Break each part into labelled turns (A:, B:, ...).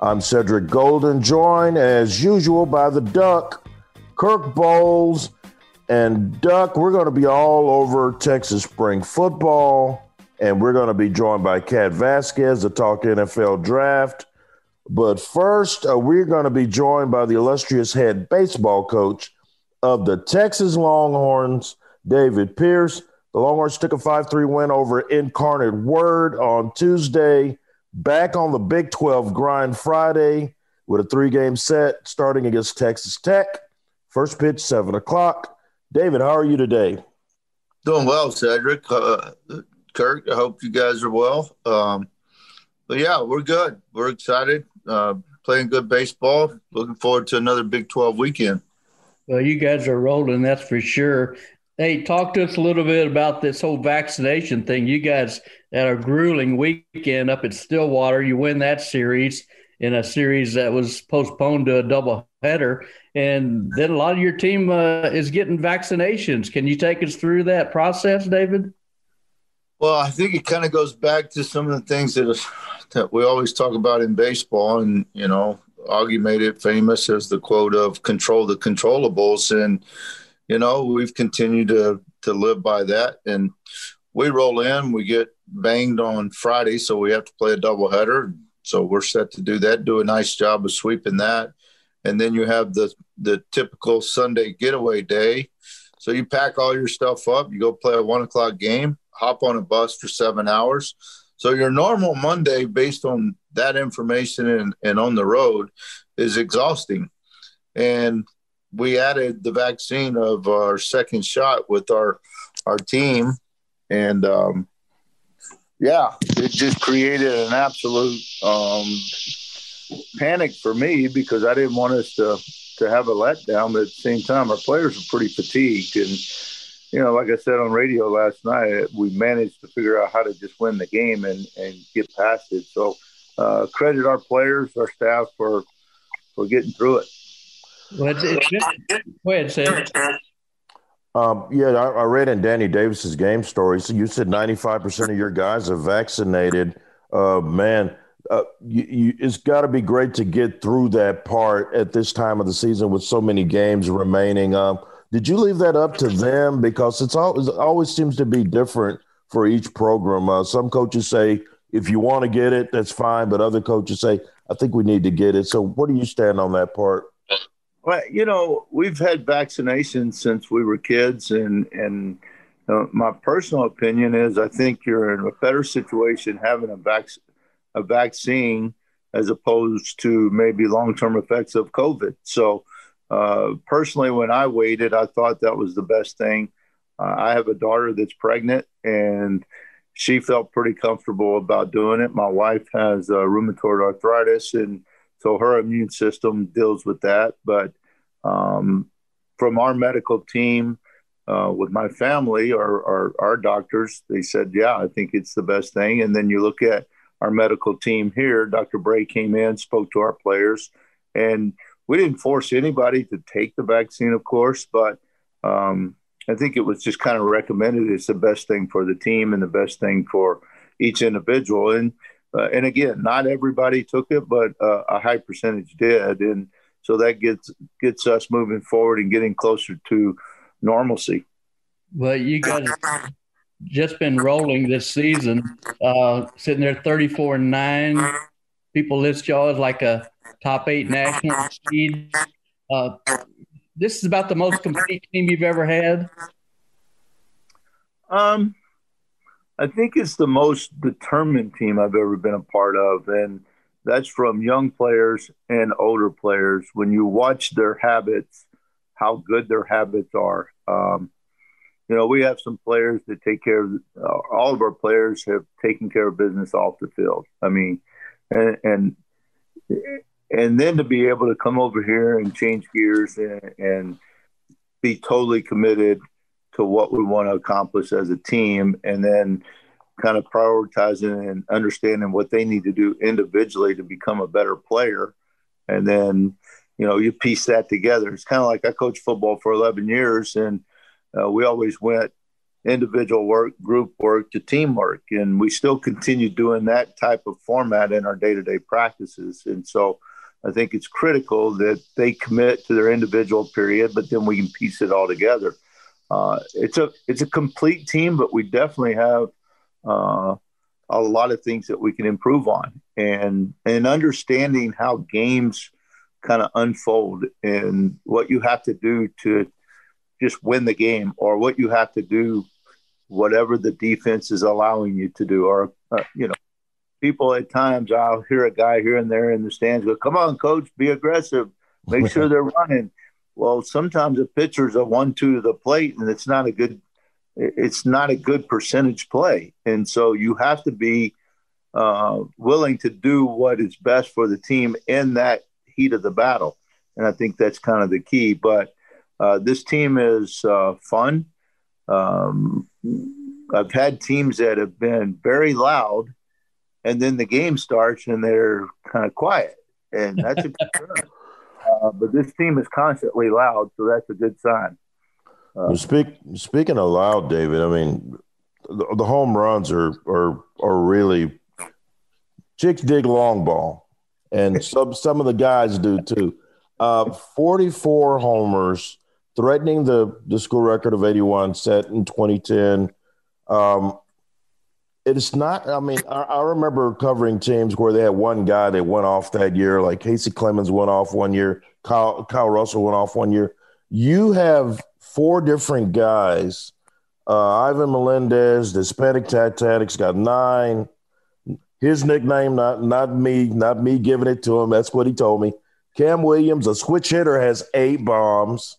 A: I'm Cedric Golden, joined as usual by the Duck, Kirk Bohls. And Duck, we're going to be all over Texas spring football, and we're going to be joined by Cat Vasquez to talk NFL draft. But first, uh, we're going to be joined by the illustrious head baseball coach of the Texas Longhorns, David Pierce. The Longhorns took a 5 3 win over Incarnate Word on Tuesday. Back on the Big 12 grind Friday with a three game set starting against Texas Tech. First pitch, 7 o'clock. David, how are you today?
B: Doing well, Cedric. Uh, Kirk, I hope you guys are well. Um, but yeah, we're good. We're excited. Uh, playing good baseball. Looking forward to another Big 12 weekend.
C: Well, you guys are rolling, that's for sure. Hey, talk to us a little bit about this whole vaccination thing. You guys had a grueling weekend up at Stillwater. You win that series in a series that was postponed to a double header. And then a lot of your team uh, is getting vaccinations. Can you take us through that process, David?
B: Well, I think it kind of goes back to some of the things that, that we always talk about in baseball. And, you know, Augie made it famous as the quote of control the controllables. And, you know, we've continued to, to live by that. And we roll in, we get banged on Friday, so we have to play a doubleheader. So we're set to do that, do a nice job of sweeping that. And then you have the, the typical Sunday getaway day. So you pack all your stuff up, you go play a one o'clock game, hop on a bus for seven hours. So your normal Monday, based on that information and, and on the road is exhausting. And we added the vaccine of our second shot with our our team, and um, yeah, it just created an absolute um, panic for me because I didn't want us to to have a letdown, but at the same time, our players were pretty fatigued, and you know, like I said on radio last night, we managed to figure out how to just win the game and and get past it. So uh, credit our players, our staff for for getting through it.
C: It's, go ahead, Sam.
A: Um, yeah, I, I, read in Danny Davis's game story. So you said 95% of your guys are vaccinated. Uh, man, uh, you, you, it's got to be great to get through that part at this time of the season with so many games remaining. Um, did you leave that up to them? Because it's always, it always seems to be different for each program. Uh, some coaches say, if you want to get it, that's fine. But other coaches say, I think we need to get it. So, what do you stand on that part?
B: Well, you know, we've had vaccinations since we were kids, and and uh, my personal opinion is I think you're in a better situation having a vac- a vaccine as opposed to maybe long term effects of COVID. So, uh, personally, when I waited, I thought that was the best thing. Uh, I have a daughter that's pregnant, and she felt pretty comfortable about doing it. My wife has uh, rheumatoid arthritis, and so her immune system deals with that. But um, from our medical team, uh, with my family or, our doctors, they said, "Yeah, I think it's the best thing." And then you look at our medical team here. Dr. Bray came in, spoke to our players, and we didn't force anybody to take the vaccine, of course, but um, I think it was just kind of recommended. It's the best thing for the team and the best thing for each individual. And uh, and again, not everybody took it, but uh, a high percentage did, and so that gets gets us moving forward and getting closer to normalcy.
C: Well, you guys just been rolling this season, uh, sitting there thirty four and nine. people list y'all as like a top eight national seed. Uh, this is about the most complete team you've ever had.
B: Um, I think it's the most determined team I've ever been a part of, and that's from young players and older players. When you watch their habits, how good their habits are. Um, you know, we have some players that take care of uh, all of our players have taken care of business off the field. I mean, and and, and then to be able to come over here and change gears and, and be totally committed to what we want to accomplish as a team, and then kind of prioritizing and understanding what they need to do individually to become a better player, and then you know you piece that together. It's kind of like I coached football for 11 years, and uh, we always went individual work, group work to teamwork, and we still continue doing that type of format in our day-to-day practices. And so, I think it's critical that they commit to their individual period, but then we can piece it all together. Uh, it's a it's a complete team, but we definitely have uh, a lot of things that we can improve on, and and understanding how games kind of unfold and what you have to do to just win the game or what you have to do whatever the defense is allowing you to do or uh, you know people at times i'll hear a guy here and there in the stands go come on coach be aggressive. Make sure they're running well sometimes a pitcher's a one two to the plate and it's not a good it's not a good percentage play and so you have to be uh, willing to do what is best for the team in that heat of the battle and i think that's kind of the key but uh, this team is uh, fun. Um, I've had teams that have been very loud, and then the game starts and they're kind of quiet, and that's a concern. uh, but this team is constantly loud, so that's a good sign.
A: Uh, speak, speaking of loud, David, I mean, the, the home runs are are are really chicks dig long ball, and some some of the guys do too. Uh, Forty four homers threatening the, the school record of 81 set in 2010. Um, it's not, I mean, I, I, remember covering teams where they had one guy that went off that year, like Kacy Clemens went off one year, Kyle, Kyle Russell went off one year. You have four different guys. Uh, Ivan Melendez, the Hispanic Tactics got nine. His nickname, not not me, not me giving it to him. That's what he told me. Cam Williams, a switch hitter, has eight bombs.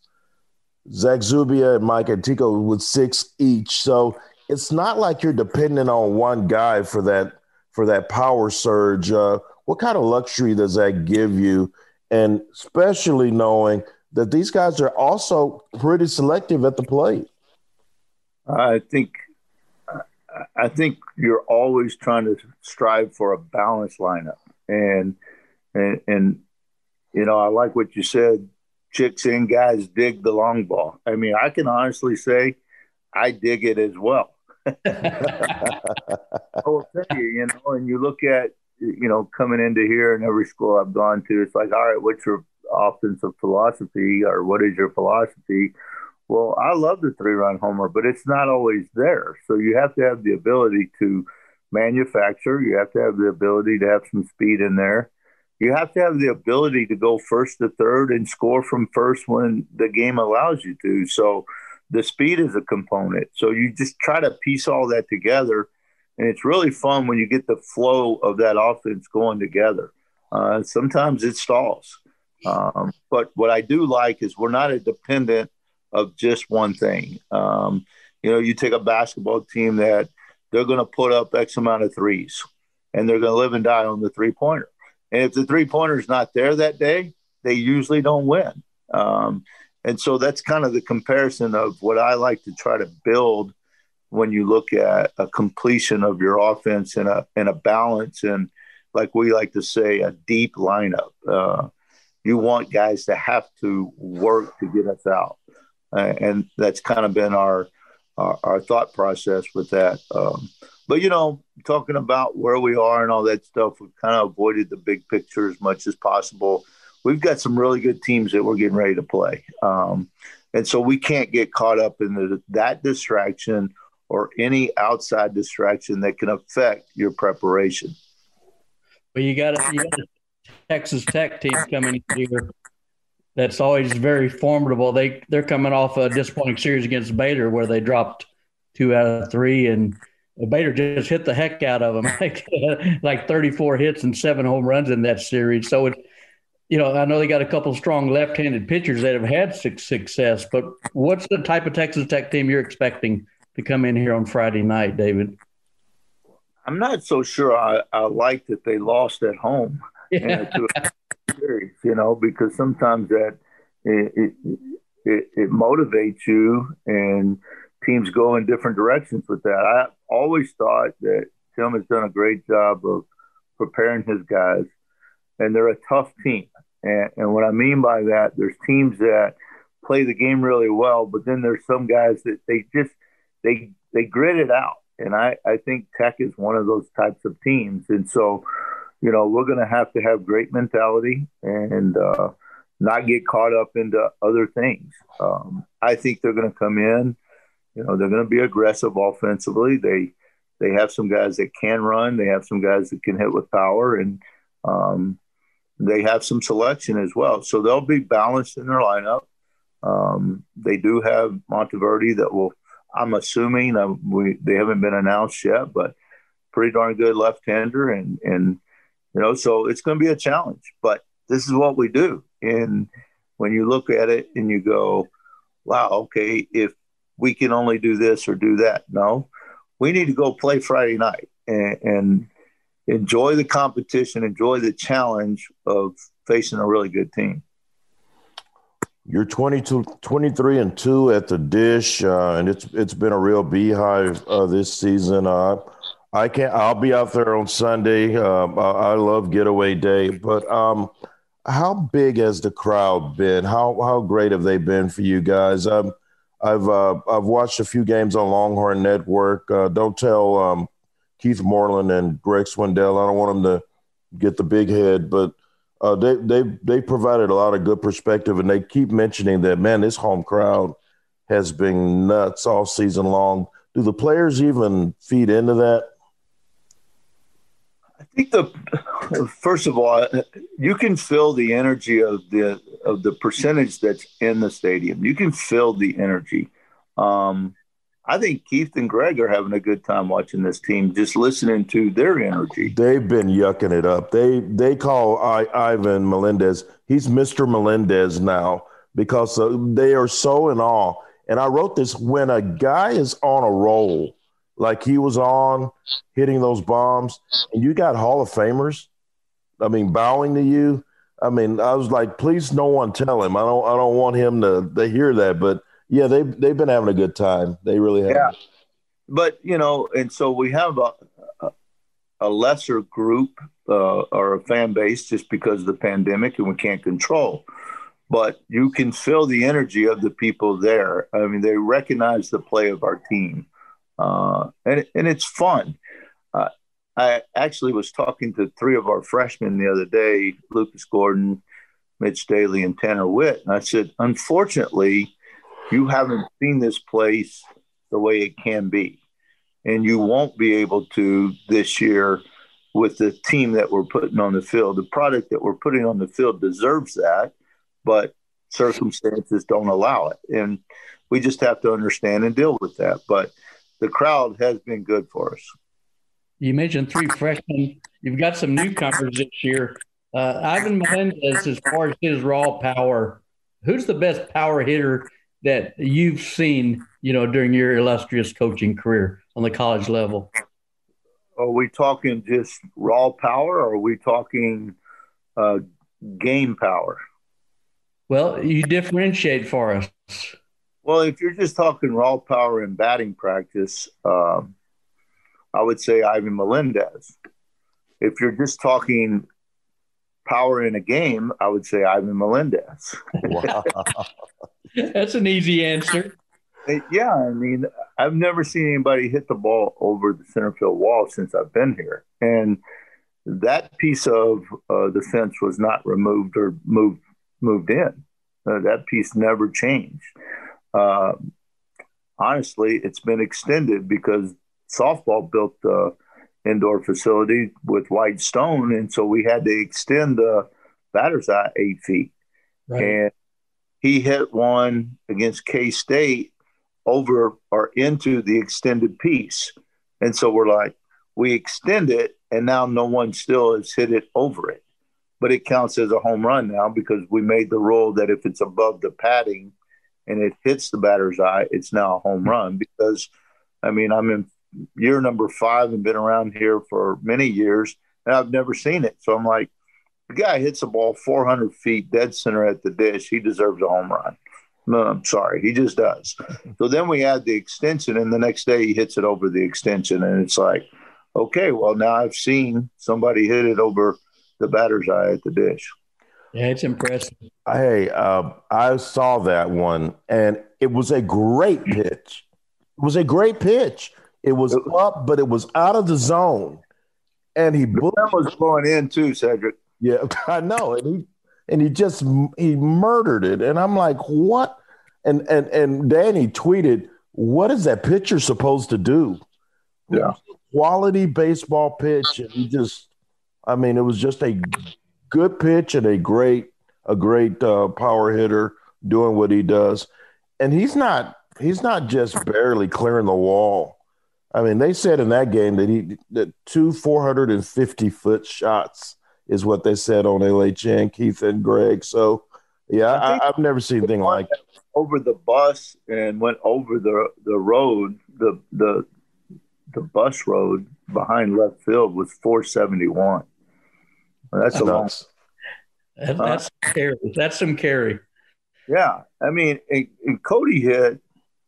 A: Zach Zubia and Mike Antico with six each. So it's not like you're dependent on one guy for that for that power surge. Uh, what kind of luxury does that give you? And especially knowing that these guys are also pretty selective at the plate.
B: I think I think you're always trying to strive for a balanced lineup, and and and you know I like what you said chicks and guys dig the long ball. I mean, I can honestly say I dig it as well. I will tell you, you know, and you look at, you know, coming into here and every school I've gone to, it's like, all right, what's your offensive philosophy or what is your philosophy? Well, I love the three run homer, but it's not always there. So you have to have the ability to manufacture, you have to have the ability to have some speed in there you have to have the ability to go first to third and score from first when the game allows you to. So the speed is a component. So you just try to piece all that together. And it's really fun when you get the flow of that offense going together. Uh, sometimes it stalls. Um, but what I do like is we're not a dependent of just one thing. Um, you know, you take a basketball team that they're going to put up X amount of threes and they're going to live and die on the three pointer. And if the three pointer is not there that day, they usually don't win. Um, and so that's kind of the comparison of what I like to try to build when you look at a completion of your offense and a and a balance and like we like to say a deep lineup. Uh, you want guys to have to work to get us out, and that's kind of been our our, our thought process with that. Um, but you know, talking about where we are and all that stuff, we've kind of avoided the big picture as much as possible. We've got some really good teams that we're getting ready to play, um, and so we can't get caught up in the, that distraction or any outside distraction that can affect your preparation.
C: a, you got a Texas Tech team coming here that's always very formidable. They they're coming off a disappointing series against Baylor where they dropped two out of three, and Baylor just hit the heck out of them, like like 34 hits and seven home runs in that series. So it, you know, I know they got a couple strong left-handed pitchers that have had success, but what's the type of Texas Tech team you're expecting to come in here on Friday night, David?
B: I'm not so sure I, I like that they lost at home. Yeah. series, you know, because sometimes that it, it, it, it motivates you and teams go in different directions with that. I always thought that Tim has done a great job of preparing his guys, and they're a tough team. And, and what I mean by that, there's teams that play the game really well, but then there's some guys that they just they they grit it out. And I, I think Tech is one of those types of teams. And so you know, we're going to have to have great mentality and uh, not get caught up into other things. Um, I think they're going to come in. You know, they're going to be aggressive offensively. They they have some guys that can run. They have some guys that can hit with power, and um, they have some selection as well. So they'll be balanced in their lineup. Um, they do have Monteverde that will. I'm assuming uh, we they haven't been announced yet, but pretty darn good left-hander, and and you know, so it's going to be a challenge, but this is what we do. And when you look at it and you go, wow, okay, if we can only do this or do that, no, we need to go play Friday night and, and enjoy the competition, enjoy the challenge of facing a really good team.
A: You're 22, 23 and two at the dish, uh, and it's it's been a real beehive uh, this season. Uh, I can't. I'll be out there on Sunday. Um, I, I, love getaway day, but um, how big has the crowd been? How how great have they been for you guys? Um, I've uh, I've watched a few games on Longhorn Network. Uh, don't tell um, Keith Moreland and Greg Swindell. I don't want them to get the big head, but uh, they they they provided a lot of good perspective, and they keep mentioning that man, this home crowd has been nuts all season long. Do the players even feed into that?
B: I think the first of all, you can feel the energy of the of the percentage that's in the stadium. You can feel the energy. Um, I think Keith and Greg are having a good time watching this team, just listening to their energy.
A: They've been yucking it up. They they call I, Ivan Melendez. He's Mister Melendez now because uh, they are so in awe. And I wrote this when a guy is on a roll like he was on, hitting those bombs, and you got Hall of Famers. I mean, bowing to you. I mean, I was like, please, no one tell him. I don't, I don't want him to, to hear that. But yeah, they they've been having a good time. They really have.
B: Yeah, but you know, and so we have a a, lesser group uh, or a fan base just because of the pandemic, and we can't control. But you can feel the energy of the people there. I mean, they recognize the play of our team uh, and and it's fun. Uh, I actually was talking to three of our freshmen the other day, Lucas Gordon, Mitch Daly, and Tanner Witt, and I said, unfortunately, you haven't seen this place the way it can be, and you won't be able to this year with the team that we're putting on the field. The product that we're putting on the field deserves that, but circumstances don't allow it, and we just have to understand and deal with that. But the crowd has been good for us.
C: You mentioned three freshmen. You've got some newcomers this year. Uh, Ivan Melendez, as far as his raw power, who's the best power hitter that you've seen, you know, during your illustrious coaching career on the college level?
B: Are we talking just raw power, or are we talking uh, game power?
C: Well, you differentiate for us.
B: Well, if you're just talking raw power in batting practice, um, I would say Ivan Melendez. If you're just talking power in a game, I would say Ivan Melendez. Wow.
C: That's an easy answer.
B: Yeah, I mean, I've never seen anybody hit the ball over the center field wall since I've been here, and that piece of uh, the fence was not removed or moved moved in. Uh, that piece never changed uh, honestly, it's been extended because softball built uh, indoor facility with white stone, and so we had to extend the batter's eye eight feet. Right. And he hit one against K State over or into the extended piece. And so we're like, we extend it, and now no one still has hit it over it. But it counts as a home run now because we made the rule that if it's above the padding and it hits the batter's eye, it's now a home run. Because, I mean, I'm in year number five and been around here for many years, and I've never seen it. So I'm like, the guy hits a ball 400 feet dead center at the dish. He deserves a home run. No, I'm sorry. He just does. So then we add the extension, and the next day he hits it over the extension. And it's like, okay, well, now I've seen somebody hit it over the batter's eye at the dish.
C: Yeah, it's impressive.
A: Hey, uh, I saw that one, and it was a great pitch. It was a great pitch. It was up, but it was out of the zone. And he
B: that was going in too, Cedric.
A: Yeah, I know. And he and he just he murdered it. And I'm like, what? And and and Danny tweeted, what is that pitcher supposed to do?
B: Yeah.
A: Quality baseball pitch. And he just I mean, it was just a good pitch and a great a great uh, power hitter doing what he does. And he's not he's not just barely clearing the wall. I mean, they said in that game that he that two 450 foot shots is what they said on LHN, Keith and Greg. So, yeah, I have never seen anything like
B: over the bus and went over the the road, the the the bus road behind left field was 471. That's, a long.
C: That, that's uh, carry. That's some carry.
B: Yeah, I mean, and, and Cody hit.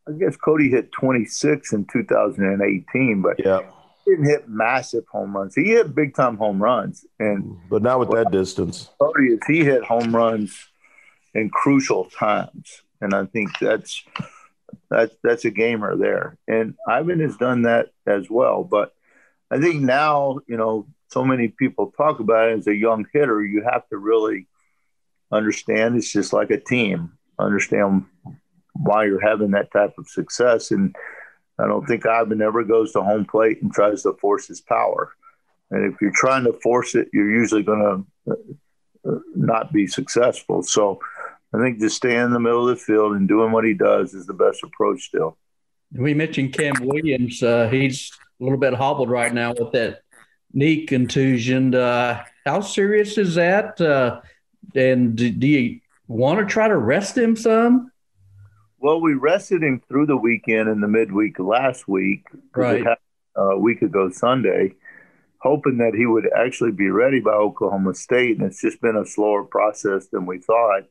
B: I guess Cody hit 26 in 2018, but
A: yeah
B: didn't hit massive home runs. He hit big time home runs, and mm-hmm.
A: but not with that distance.
B: Is he hit home runs in crucial times, and I think that's that's that's a gamer there. And Ivan has done that as well. But I think now you know so many people talk about it as a young hitter. You have to really understand it's just like a team. Understand why you're having that type of success and I don't think Ivan ever goes to home plate and tries to force his power. And if you're trying to force it, you're usually going to uh, not be successful. So I think just staying in the middle of the field and doing what he does is the best approach still.
C: We mentioned Cam Williams. Uh, he's a little bit hobbled right now with that knee contusion. Uh, how serious is that? Uh, and do, do you want to try to rest him some?
B: Well, we rested him through the weekend and the midweek last week.
C: Right.
B: a week ago Sunday, hoping that he would actually be ready by Oklahoma State. And it's just been a slower process than we thought.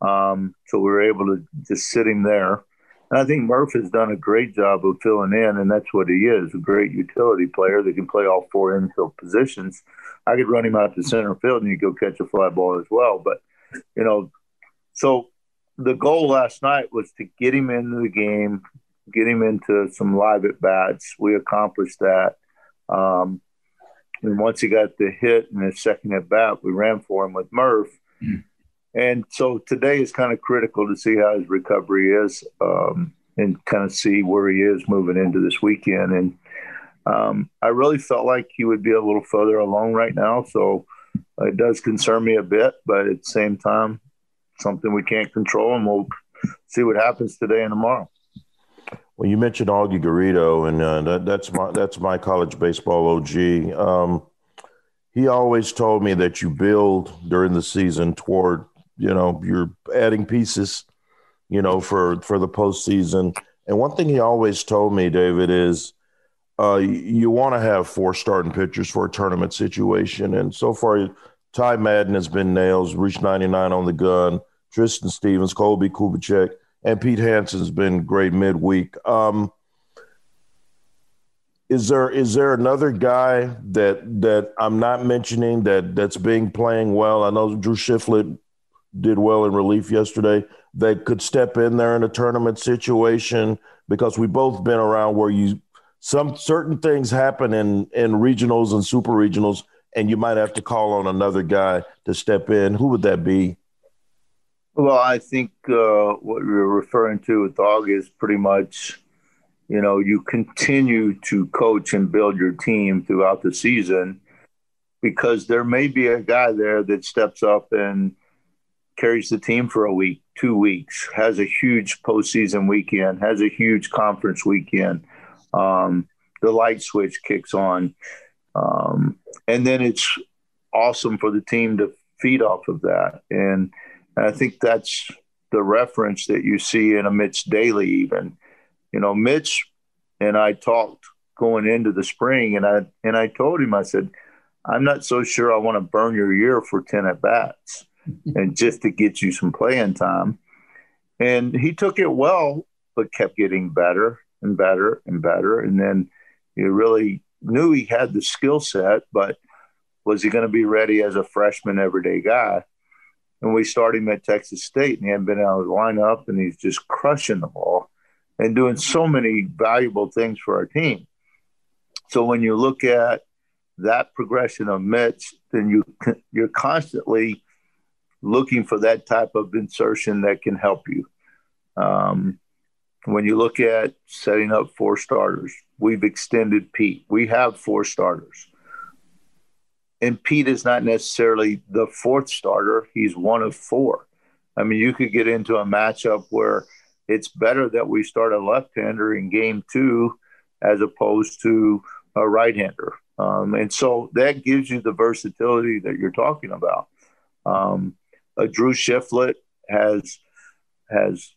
B: Um, so we were able to just sit him there. And I think Murph has done a great job of filling in, and that's what he is a great utility player that can play all four infield positions. I could run him out to center field and he'd go catch a fly ball as well. But, you know, so the goal last night was to get him into the game, get him into some live at bats. We accomplished that. Um, and once he got the hit in his second at bat, we ran for him with Murph. Mm. And so today is kind of critical to see how his recovery is um, and kind of see where he is moving into this weekend. And um, I really felt like he would be a little further along right now. So it does concern me a bit, but at the same time, something we can't control, and we'll see what happens today and tomorrow.
A: Well, you mentioned Augie Garrido, and uh, that, that's my that's my college baseball OG. Um, he always told me that you build during the season toward you know you're adding pieces, you know for for the postseason. And one thing he always told me, David, is uh, you want to have four starting pitchers for a tournament situation. And so far, Ty Madden has been nails, reached 99 on the gun. Tristan Stevens, Kolby Kubichek, and Pete Hansen's been great midweek. Um, is there is there another guy that that I'm not mentioning that that's being playing well? I know Drew Shiflett did well in relief yesterday. That could step in there in a tournament situation because we both been around where you some certain things happen in in regionals and super regionals and you might have to call on another guy to step in, who would that be?
B: Well, I think uh, what you're referring to with Dog is pretty much you know, you continue to coach and build your team throughout the season because there may be a guy there that steps up and carries the team for a week, two weeks, has a huge postseason weekend, has a huge conference weekend. Um, the light switch kicks on. Um, and then it's awesome for the team to feed off of that. And, and I think that's the reference that you see in a Mitch Daly, even. You know, Mitch and I talked going into the spring, and I and I told him, I said, I'm not so sure I want to burn your year for 10 at bats and just to get you some playing time. And he took it well, but kept getting better and better and better. And then you really knew he had the skill set, but was he going to be ready as a freshman everyday guy? And we started him at Texas State, and he hadn't been out of the lineup, and he's just crushing the ball and doing so many valuable things for our team. So when you look at that progression of Mitch, then you you're constantly looking for that type of insertion that can help you. Um, when you look at setting up four starters, we've extended Pete. We have four starters. And Pete is not necessarily the fourth starter, he's one of four. I mean, you could get into a matchup where it's better that we start a left hander in game two as opposed to a right hander. Um, and so that gives you the versatility that you're talking about. Um, Drew Shiflett has has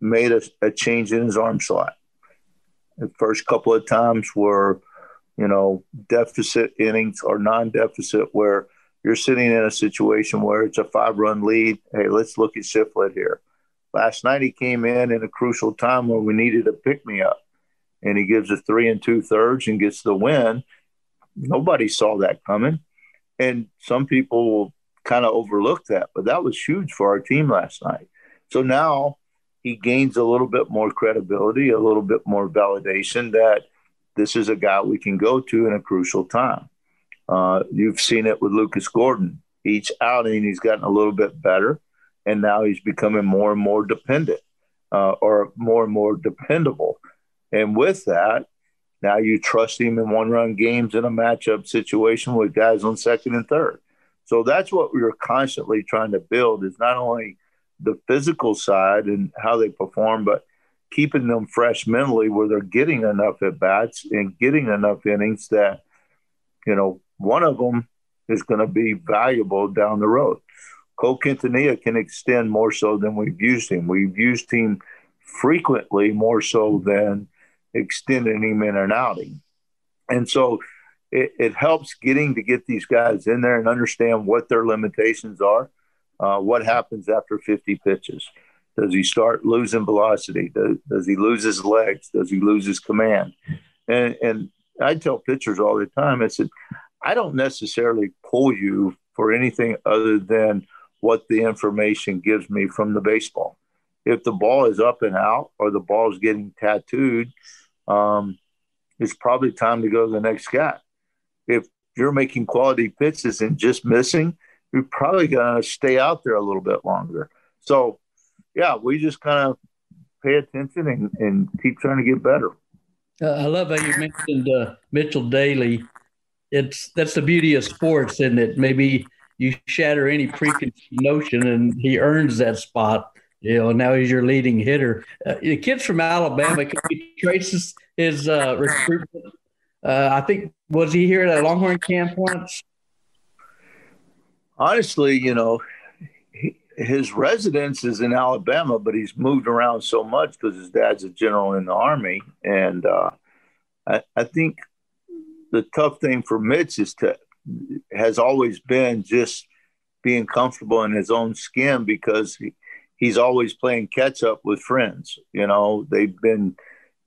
B: made a, a, change in his arm slot. The first couple of times were, you know, deficit innings or non-deficit where you're sitting in a situation where it's a five-run lead. Hey, let's look at Shiflett here. Last night he came in in a crucial time where we needed a pick-me-up, and he gives a three and two thirds and gets the win. Nobody saw that coming, and some people kind of overlook that, but that was huge for our team last night. So now he gains a little bit more credibility, a little bit more validation that this is a guy we can go to in a crucial time. Uh, you've seen it with Lucas Gordon. Each outing, he's gotten a little bit better, and now he's becoming more and more dependent uh, or more and more dependable. And with that, now you trust him in one run games in a matchup situation with guys on second and third. So that's what we are constantly trying to build is not only the physical side and how they perform, but keeping them fresh mentally where they're getting enough at bats and getting enough innings that, you know, one of them is going to be valuable down the road. Cole Quintanilla can extend more so than we've used him. We've used him frequently more so than extending him in an outing. And so it, it, helps getting to get these guys in there and understand what their limitations are uh, what happens after 50 pitches? Does he start losing velocity? Does, does he lose his legs? Does he lose his command? And, and I tell pitchers all the time, I said, I don't necessarily pull you for anything other than what the information gives me from the baseball. If the ball is up and out or the ball is getting tattooed, um, it's probably time to go to the next guy. If you're making quality pitches and just missing, we're probably going to stay out there a little bit longer. So, yeah, we just kind of pay attention and, and keep trying to get better.
C: Uh, I love how you mentioned uh, Mitchell Daly. It's that's the beauty of sports, and it maybe you shatter any preconceived notion, and he earns that spot. You know, now he's your leading hitter. Uh, the kid's from Alabama. Can we trace his, uh, recruitment? Uh, I think was he here at a Longhorn camp once?
B: Honestly, you know, he, his residence is in Alabama, but he's moved around so much because his dad's a general in the army, and uh, I, I think the tough thing for Mitch is to has always been just being comfortable in his own skin because he, he's always playing catch up with friends. You know, they've been,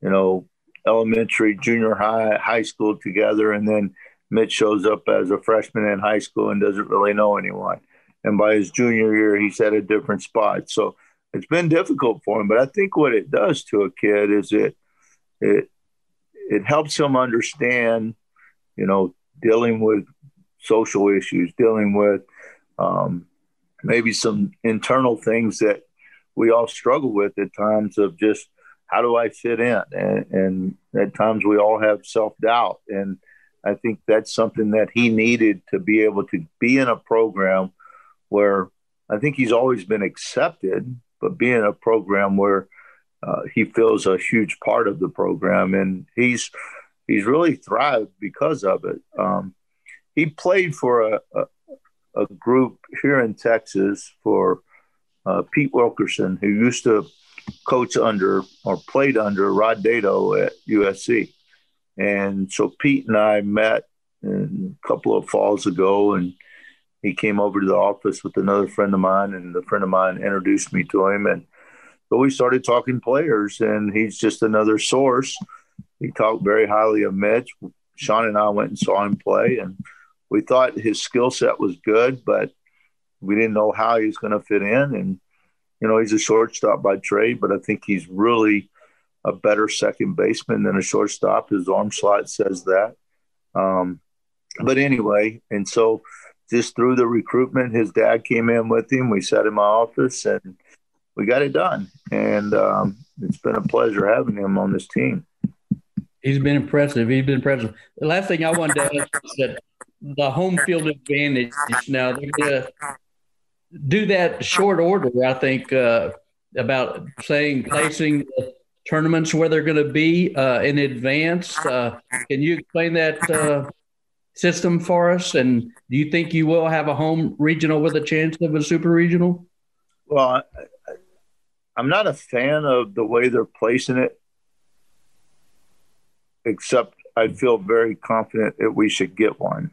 B: you know, elementary, junior high, high school together, and then Mitch shows up as a freshman in high school and doesn't really know anyone. And by his junior year, he's at a different spot. So it's been difficult for him. But I think what it does to a kid is it it it helps him understand, you know, dealing with social issues, dealing with um, maybe some internal things that we all struggle with at times of just how do I fit in? And, and at times we all have self doubt. And I think that's something that he needed to be able to be in a program where I think he's always been accepted, but be in a program where uh, he feels a huge part of the program, and he's he's really thrived because of it. Um, he played for a, a, a, group here in Texas for uh, Pete Wilkerson, who used to coach under or played under Rod Dedeaux at USC. And so Pete and I met a couple of falls ago, and he came over to the office with another friend of mine, and the friend of mine introduced me to him. And so we started talking players, and he's just another source. He talked very highly of Mitch. Sean and I went and saw him play, and we thought his skill set was good, but we didn't know how he was going to fit in. And you know, he's a shortstop by trade, but I think he's really a better second baseman than a shortstop. His arm slot says that. Um, but anyway, and so just through the recruitment, his dad came in with him. We sat in my office and we got it done. And um, it's been a pleasure having him on this team.
C: He's been impressive. He's been impressive. The last thing I wanted to ask is that the home field advantage now they're going to do that short order. I think uh, about saying placing the tournaments where they're going to be uh, in advance. Uh, can you explain that uh, system for us? And do you think you will have a home regional with a chance of a super regional?
B: Well, I, am not a fan of the way they're placing it, except I feel very confident that we should get one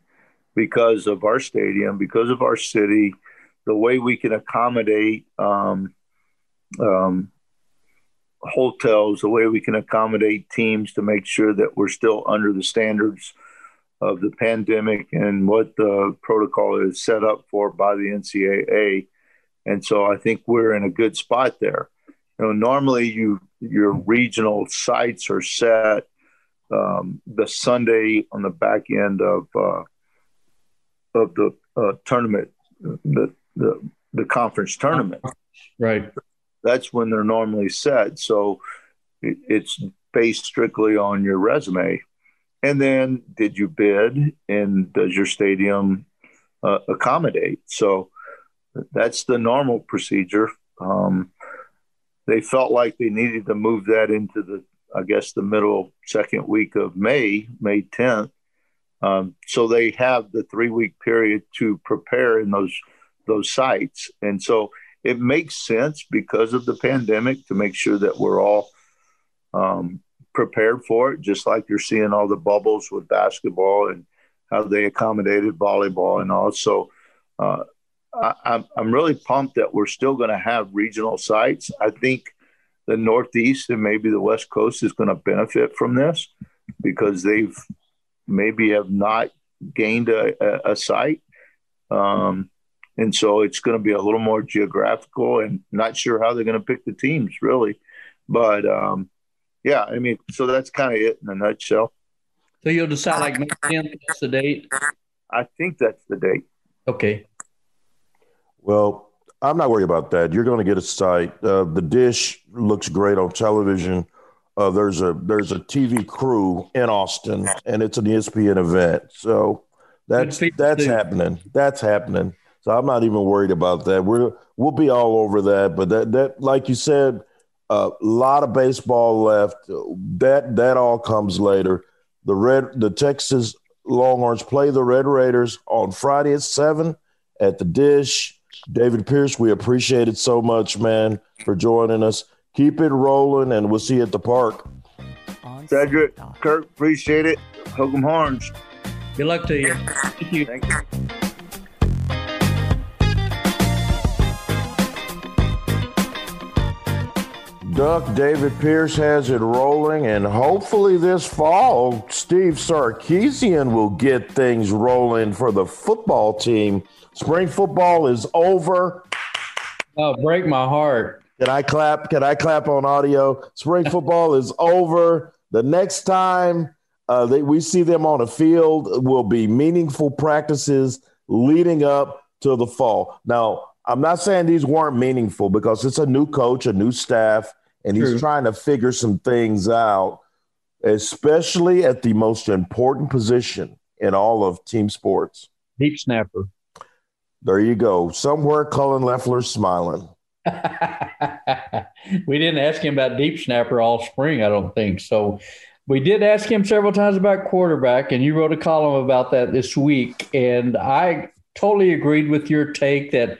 B: because of our stadium, because of our city the way we can accommodate um, um, hotels, the way we can accommodate teams to make sure that we're still under the standards of the pandemic and what the protocol is set up for by the NCAA. And so I think we're in a good spot there. You know, normally you your regional sites are set um, the Sunday on the back end of uh, of the uh, tournament, the the the conference tournament.
C: Right.
B: That's when they're normally set. So it's based strictly on your resume. And then, did you bid, and does your stadium uh, accommodate? So that's the normal procedure. Um, they felt like they needed to move that into the, I guess, the middle second week of May, May 10th. Um, so they have the three week period to prepare in those those sites. And so it makes sense because of the pandemic to make sure that we're all um, prepared for it, just like you're seeing all the bubbles with basketball and how they accommodated volleyball and also. Uh, I, I'm really pumped that we're still going to have regional sites. I think the Northeast and maybe the West Coast is going to benefit from this because they've maybe have not gained a, a, a site. Um, and so it's going to be a little more geographical and not sure how they're going to pick the teams really. But um, yeah, I mean, so that's kind of it in a nutshell.
C: So you'll decide like May 10th, that's the date?
B: I think that's the date.
C: Okay.
A: Well, I'm not worried about that. You're going to get a site. Uh, the dish looks great on television. Uh, there's a there's a TV crew in Austin, and it's an ESPN event. So that's that's happening. That's happening. So I'm not even worried about that. We're we'll be all over that. But that that like you said, a uh, lot of baseball left. That that all comes later. The red the Texas Longhorns play the Red Raiders on Friday at seven at the Dish. David Pierce, we appreciate it so much, man, for joining us. Keep it rolling, and we'll see you at the park.
B: Cedric, Kirk, appreciate it. Hook 'em horns.
C: Good luck to you. Thank you.
B: Thank you.
A: Duck David Pierce has it rolling, and hopefully this fall, Steve Sarkisian will get things rolling for the football team. Spring football is over.
C: Oh, break my heart.
A: Can I clap? Can I clap on audio? Spring football is over. The next time uh, they, we see them on a field will be meaningful practices leading up to the fall. Now, I'm not saying these weren't meaningful because it's a new coach, a new staff and he's trying to figure some things out, especially at the most important position in all of team sports.
C: Deep snapper.
A: There you go. Somewhere Cullen Loeffler's smiling.
C: we didn't ask him about deep snapper all spring, I don't think. So we did ask him several times about quarterback, and you wrote a column about that this week. And I totally agreed with your take that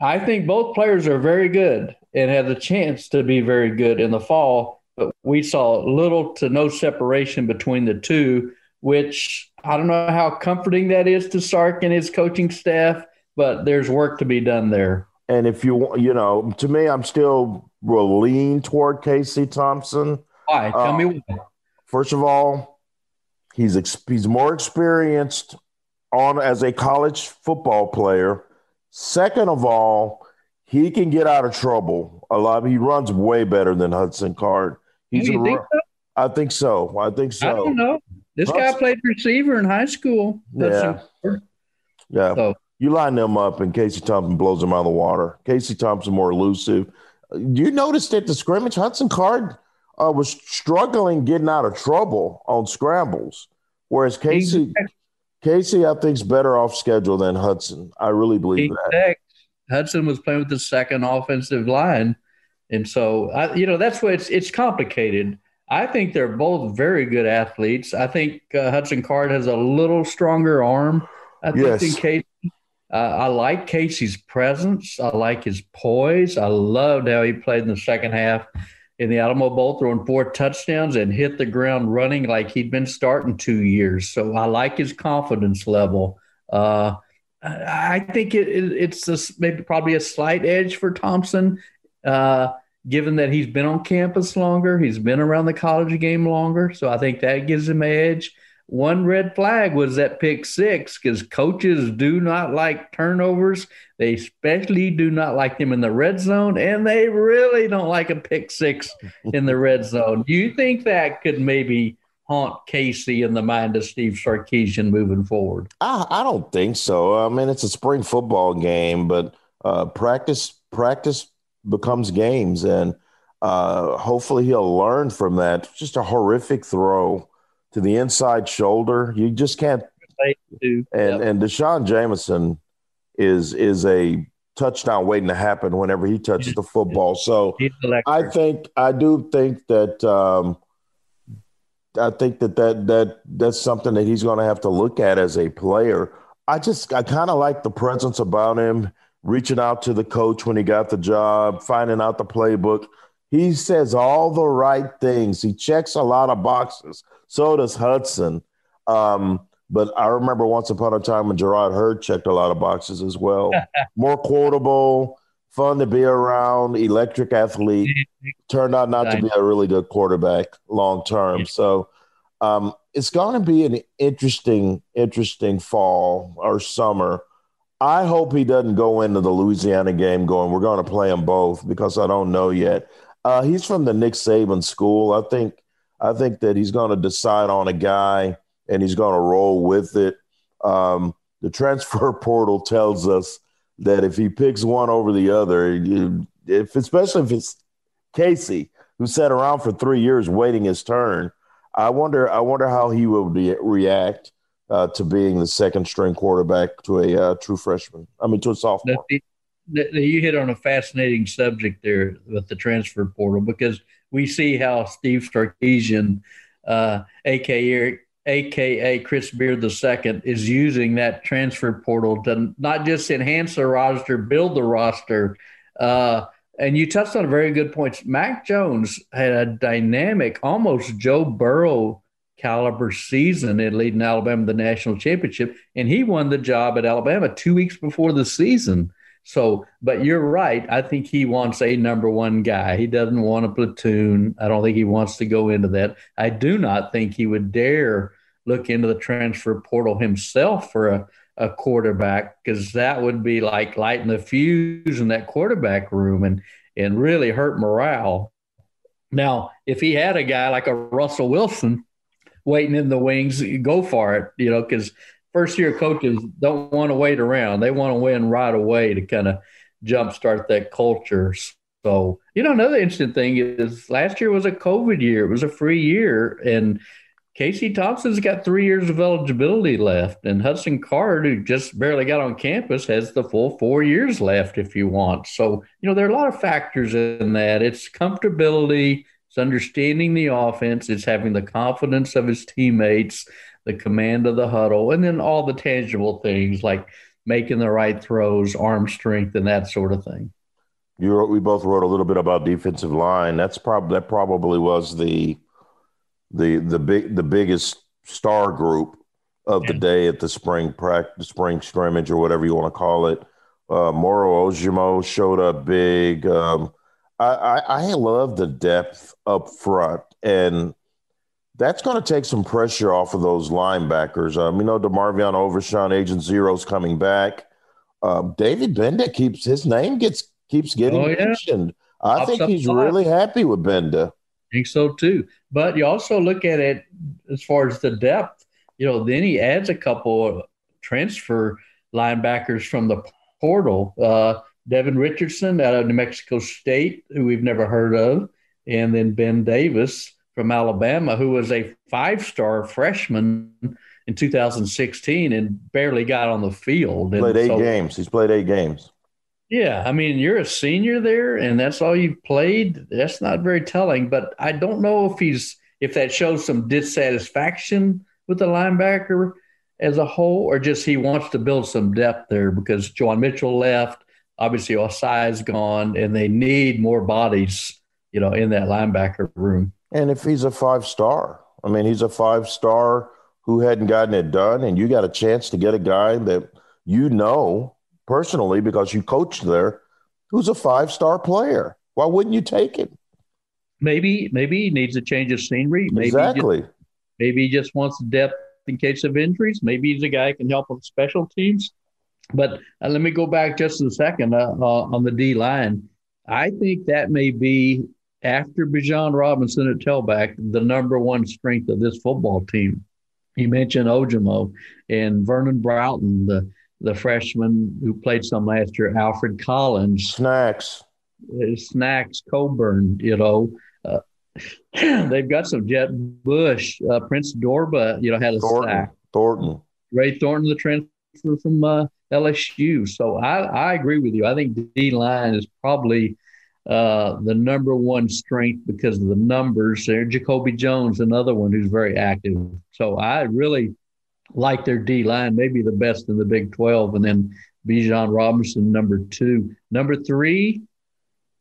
C: I think both players are very good and had the chance to be very good in the fall. But we saw little to no separation between the two, which I don't know how comforting that is to Sark and his coaching staff, but there's work to be done there.
A: And if you want, you know, to me, I'm still will lean toward Casey Thompson.
C: Why? Tell
A: Uh,
C: me why.
A: First of all, he's ex- he's more experienced on as a college football player. Second of all, he can get out of trouble a lot. He runs way better than Hudson Card. He's
C: You
A: a
C: think
A: ru- I think so. I think so.
C: I don't know. This guy played receiver in high school.
A: Yeah. Yeah.
C: So-
A: You line them up and Casey Thompson blows them out of the water. Casey Thompson more elusive. You noticed at the scrimmage, Hudson Card uh, was struggling getting out of trouble on scrambles. Whereas Casey Casey, I think, is better off schedule than Hudson. I really believe that.
C: Hudson was playing with the second offensive line, and so I, you know that's what it's it's complicated. I think they're both very good athletes. I think uh, Hudson Card has a little stronger arm. I
A: Yes.
C: than Casey. Uh, I like Casey's presence. I like his poise. I loved how he played in the second half in the Alamo Bowl, throwing four touchdowns and hit the ground running like he'd been starting two years. So I like his confidence level. Uh, I think it, it, it's a, maybe probably a slight edge for Thompson, uh, given that he's been on campus longer, he's been around the college game longer. So I think that gives him an edge. One red flag was that pick six because coaches do not like turnovers. They especially do not like them in the red zone, and they really don't like a pick six in the red zone. Do you think that could maybe haunt Casey in the mind of Steve Sarkisian moving forward?
A: I, I don't think so. I mean, it's a spring football game, but uh, practice practice becomes games, and uh, hopefully he'll learn from that. Just a horrific throw to the inside shoulder. You just can't. And
C: Yep.
A: and D'Shawn Jamison is is a touchdown waiting to happen whenever he touches the football. So I think I do think that um, I think that, that that that's something that he's going to have to look at as a player. I just I kind of like the presence about him, reaching out to the coach when he got the job, finding out the playbook. He says all the right things. He checks a lot of boxes. So does Hudson. Um, but I remember once upon a time when Jerrod Heard checked a lot of boxes as well. More quotable, fun to be around, electric athlete. Turned out not to be a really good quarterback long term. So um, it's going to be an interesting, interesting fall or summer. I hope he doesn't go into the Louisiana game going, we're going to play them both because I don't know yet. Uh, he's from the Nick Saban school. I think I think that he's going to decide on a guy and he's going to roll with it. Um, the transfer portal tells us that if he picks one over the other, if especially if it's Casey who sat around for three years waiting his turn, I wonder I wonder how he will be, react uh, to being the second string quarterback to a uh, true freshman. I mean, to a sophomore.
C: You hit on a fascinating subject there with the transfer portal because we see how Steve Sarkisian, uh, aka aka Chris Beard II, is using that transfer portal to not just enhance the roster, build the roster. Uh, and you touched on a very good point. Mac Jones had a dynamic, almost Joe Burrow caliber season in leading Alabama the national championship, and he won the job at Alabama two weeks before the season. So, but you're right. I think he wants a number one guy. He doesn't want a platoon. I don't think he wants to go into that. I do not think he would dare look into the transfer portal himself for a, a quarterback because that would be like lighting the fuse in that quarterback room and and really hurt morale. Now, if he had a guy like a Russell Wilson waiting in the wings, go for it, you know, because first year coaches don't want to wait around. They want to win right away to kind of jumpstart that culture. So, you know, another interesting thing is last year was a COVID year. It was a free year. And Casey Thompson's got three years of eligibility left. And Hudson Card, who just barely got on campus, has the full four years left if you want. So, you know, there are a lot of factors in that. It's comfortability, it's understanding the offense, it's having the confidence of his teammates, the command of the huddle, and then all the tangible things like making the right throws, arm strength, and that sort of thing.
A: You wrote, we both wrote a little bit about defensive line. That's probably that probably was the the the big the biggest star group of the day at the spring practice, spring scrimmage, or whatever you want to call it. Uh, Moro Ojomo showed up big. Um, I, I, I love the depth up front, and that's going to take some pressure off of those linebackers. Um, you know, DeMarvion Overshown, Agent Zero's coming back. Um, David Gbenda keeps his name gets keeps getting oh, yeah. mentioned. I Pops think he's really happy with Gbenda.
C: I think so too. But you also look at it as far as the depth. You know, then he adds a couple transfer linebackers from the portal. Uh, Devin Richardson out of New Mexico State, who we've never heard of, and then Ben Davis from Alabama, who was a five-star freshman in 2016 and barely got on the field.
A: Played eight so, games. He's played eight games.
C: Yeah, I mean, you're a senior there, and that's all you've played. That's not very telling. But I don't know if he's if that shows some dissatisfaction with the linebacker as a whole, or just he wants to build some depth there because John Mitchell left. Obviously, Ossai's gone, and they need more bodies, you know, in that linebacker room.
A: And if he's a five star, I mean, he's a five star who hadn't gotten it done, and you got a chance to get a guy that you know personally because you coached there who's a five star player. Why wouldn't you take it?
C: Maybe maybe he needs a change of scenery. Maybe
A: exactly.
C: He just, maybe he just wants depth in case of injuries. Maybe he's a guy who can help with special teams. But uh, let me go back just a second uh, uh, on the D line. I think that may be after Bijan Robinson at tailback the number one strength of this football team. You mentioned Ojomo and Vernon Broughton, the the freshman who played some last year, Alfred Collins.
A: Snacks.
C: Uh, Snacks, Coburn, you know. Uh, they've got some Jet Bush. Uh, Prince Dorba, you know, had a
A: Thornton.
C: sack.
A: Thornton.
C: Ray Thornton, the transfer from uh, LSU. So I, I agree with you. I think D line is probably uh, the number one strength because of the numbers. There, Jacoby Jones, another one who's very active. So I really like their D line, maybe the best in the Big 12. And then Bijan Robinson, number two. Number three,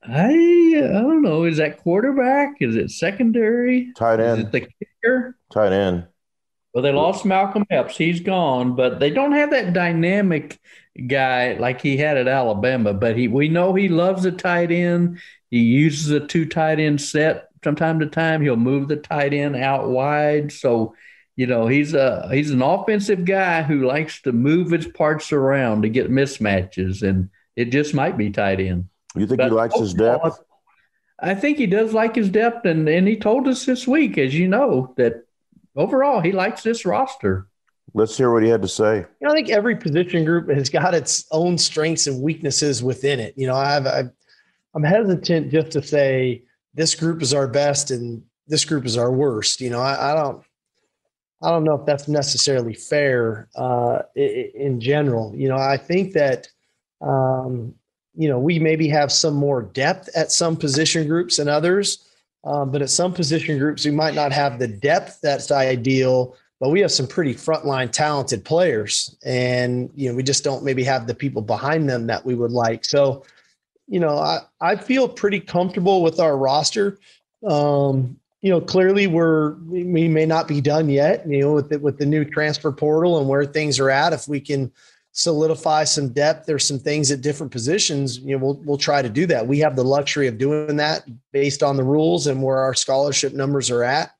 C: I I don't know. Is that quarterback? Is it secondary?
A: Tight end.
C: Is it the kicker?
A: Tight end.
C: Well, they lost Malcolm Epps. He's gone, but they don't have that dynamic guy like he had at Alabama. But he, we know he loves a tight end. He uses a two tight end set from time to time. He'll move the tight end out wide. So you know he's a he's an offensive guy who likes to move his parts around to get mismatches and it just might be tight end.
A: You think but he likes his depth?
C: I think he does like his depth and and he told us this week as you know that overall he likes this roster.
A: Let's hear what he had to say.
D: You know, i think every position group has got its own strengths and weaknesses within it. You know i've, I've i'm hesitant just to say this group is our best and this group is our worst. You know I, I don't I don't know if that's necessarily fair uh, in general. You know, I think that um, you know we maybe have some more depth at some position groups than others, um, but at some position groups we might not have the depth that's ideal. But we have some pretty frontline talented players, and you know we just don't maybe have the people behind them that we would like. So, you know, I I feel pretty comfortable with our roster. Um, you know, clearly we're we may not be done yet. You know, with the, with the new transfer portal and where things are at, if we can solidify some depth, there's some things at different positions. You know, we'll we'll try to do that. We have the luxury of doing that based on the rules and where our scholarship numbers are at.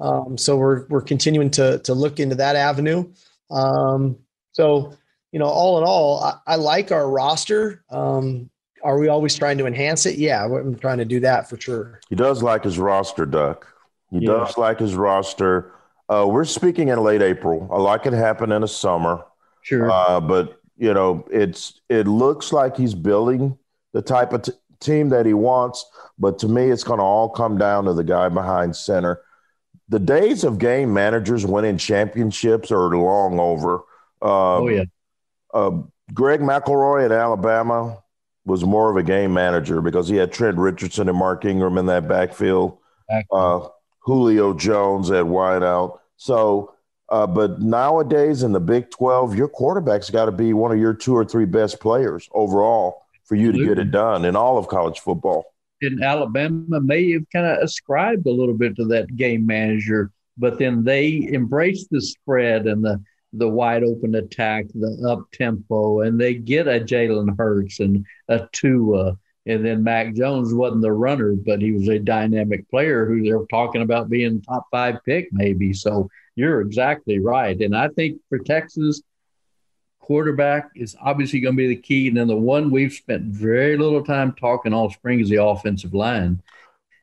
D: Um, so we're we're continuing to to look into that avenue. Um, so you know, all in all, I, I like our roster. Um, are we always trying to enhance it? Yeah, I'm trying to do that for sure.
A: He does like his roster, Duck. He yeah. does like his roster. Uh, we're speaking in late April. I like it happen in the summer.
C: Sure.
A: Uh, but you know, it's it looks like he's building the type of t- team that he wants. But to me, it's going to all come down to the guy behind center. The days of game managers winning championships are long over.
C: Um, oh yeah.
A: Uh, Greg McElroy at Alabama was more of a game manager because he had Trent Richardson and Mark Ingram in that backfield. Uh, Julio Jones at wideout. So, uh, but nowadays in the Big 12, your quarterback's got to be one of your two or three best players overall for you to get it done in all of college football.
C: In Alabama, may have kind of ascribed a little bit to that game manager, but then they embraced the spread and the the wide open attack, the up tempo, and they get a Jalen Hurts and a Tua and then Mac Jones wasn't the runner, but he was a dynamic player who they're talking about being top five pick, maybe. So you're exactly right. And I think for Texas, quarterback is obviously going to be the key. And then the one we've spent very little time talking all spring is the offensive line.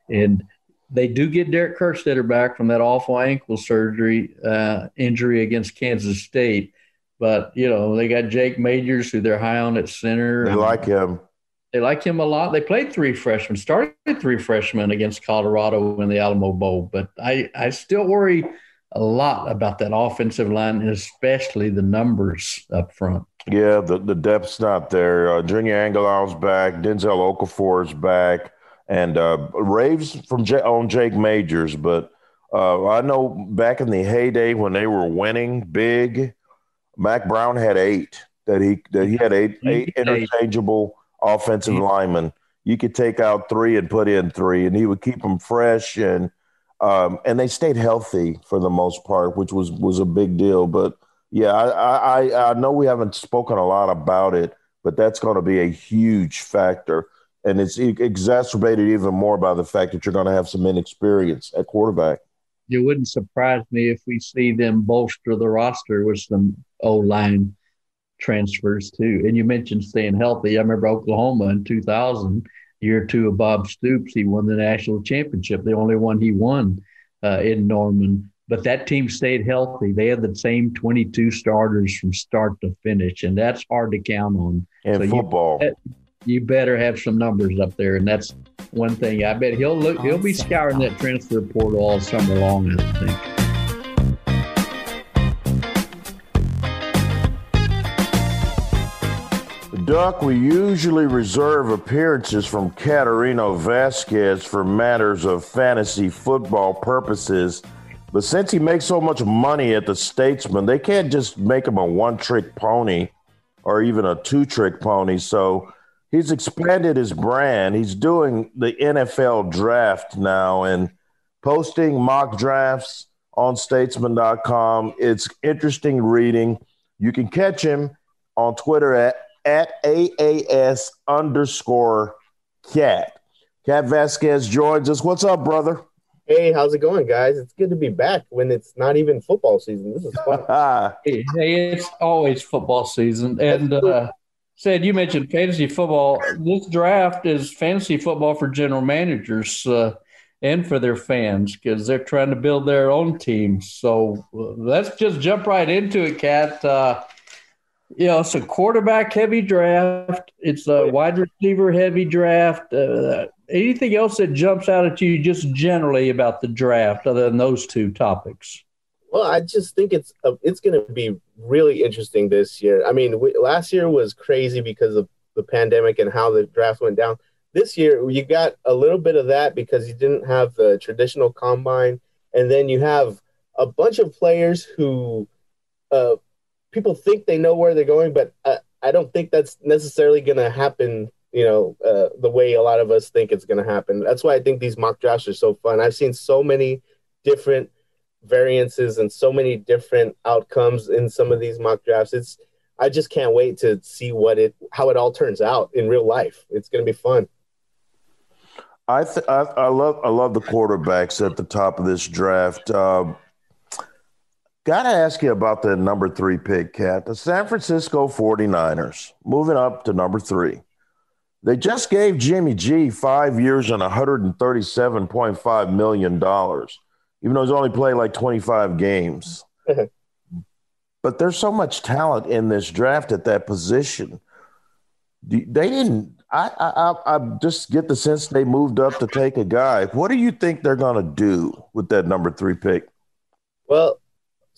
C: And they do get Derek Kerstetter back from that awful ankle surgery uh, injury against Kansas State. But, you know, they got Jake Majors, who they're high on at center.
A: They like him.
C: They like him a lot. They played three freshmen, started three freshmen against Colorado in the Alamo Bowl. But I, I still worry a lot about that offensive line, and especially the numbers up front.
A: Yeah, the, the depth's not there. Uh, Junior Angilau's back. Denzel Okafor's back. And uh, raves from J- on Jake Majors. But uh, I know back in the heyday when they were winning big, Mack Brown had eight. That he that he had eight eight interchangeable offensive mm-hmm. You could take out three and put in three, and he would keep them fresh and um, and they stayed healthy for the most part, which was was a big deal. But yeah, I I, I know we haven't spoken a lot about it, but that's going to be a huge factor, and it's exacerbated even more by the fact that you're going to have some inexperience at quarterback.
C: It wouldn't surprise me if we see them bolster the roster with some O line transfers too. And you mentioned staying healthy. I remember Oklahoma in 2000, year two of Bob Stoops, he won the national championship, the only one he won uh, in Norman. But that team stayed healthy. They had the same 22 starters from start to finish, and that's hard to count on.
A: In so football,
C: you, you better have some numbers up there, and that's one thing. I bet he'll look. He'll be scouring that transfer portal all summer long. I think.
A: Duck, we usually reserve appearances from Catarino Vasquez for matters of fantasy football purposes. But since he makes so much money at the Statesman, they can't just make him a one trick pony or even a two trick pony. So he's expanded his brand. He's doing the NFL draft now and posting mock drafts on statesman.com. It's interesting reading. You can catch him on Twitter at at AAS underscore cat. Cat Vasquez joins us. What's up, brother?
E: Hey, how's it going, guys? It's good to be back when it's not even football season. This is fun.
C: hey, hey, it's always football season. And uh, said you mentioned fantasy football. This draft is fantasy football for general managers uh, and for their fans because they're trying to build their own teams. So uh, let's just jump right into it, Cat. Uh, you know, it's a quarterback heavy draft. It's a wide receiver heavy draft. Uh, anything else that jumps out at you just generally about the draft other than those two topics?
E: Well, I just think it's uh, it's going to be really interesting this year. I mean, we, last year was crazy because of the pandemic and how the draft went down. This year, you got a little bit of that because you didn't have the traditional combine, and then you have a bunch of players who uh, people think they know where they're going, but I, I don't think that's necessarily going to happen. You know, uh, the way a lot of us think it's going to happen. That's why I think these mock drafts are so fun. I've seen so many different variances and so many different outcomes in some of these mock drafts. It's I just can't wait to see what it how it all turns out in real life. It's going to be fun.
A: I, th- I, I love I love the quarterbacks at the top of this draft. Uh, Got to ask you about the number three pick, Cat. The San Francisco 49ers moving up to number three. They just gave Jimmy G five years and $137.5 million, even though he's only played like 25 games. but there's so much talent in this draft at that position. They didn't, I, I I just get the sense they moved up to take a guy. What do you think they're going to do with that number three pick?
E: Well,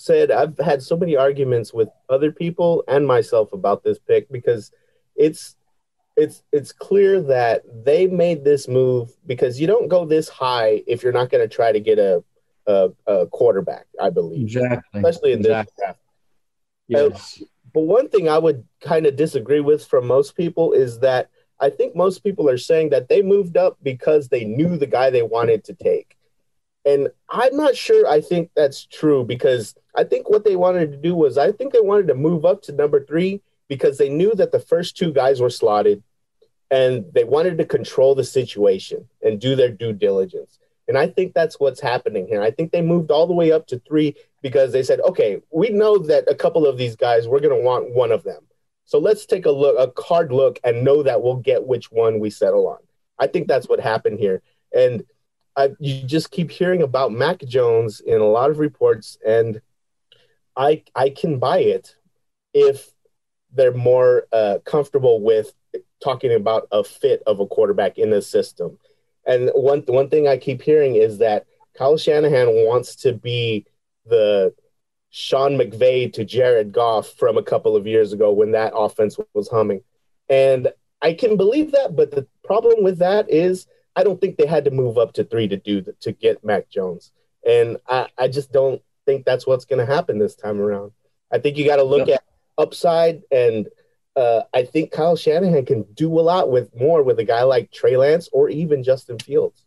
E: said I've had so many arguments with other people and myself about this pick because it's it's it's clear that they made this move because you don't go this high if you're not going to try to get a, a, quarterback. I believe
C: exactly,
E: especially in
C: exactly.
E: this draft.
C: Yes.
E: Uh, but one thing I would kind of disagree with from most people is that I think most people are saying that they moved up because they knew the guy they wanted to take. And I'm not sure I think that's true because I think what they wanted to do was I think they wanted to move up to number three because they knew that the first two guys were slotted and they wanted to control the situation and do their due diligence. And I think that's what's happening here. I think they moved all the way up to three because they said, okay, we know that a couple of these guys, we're going to want one of them. So let's take a look, a card look, and know that we'll get which one we settle on. I think that's what happened here. And I, you just keep hearing about Mac Jones in a lot of reports, and I I can buy it if they're more uh, comfortable with talking about a fit of a quarterback in the system. And one one thing I keep hearing is that Kyle Shanahan wants to be the Sean McVay to Jared Goff from a couple of years ago when that offense was humming. And I can believe that, but the problem with that is I don't think they had to move up to three to do the, to get Mac Jones. And I, I just don't think that's what's going to happen this time around. I think you got to look at upside, and uh, I think Kyle Shanahan can do a lot with more with a guy like Trey Lance or even Justin Fields.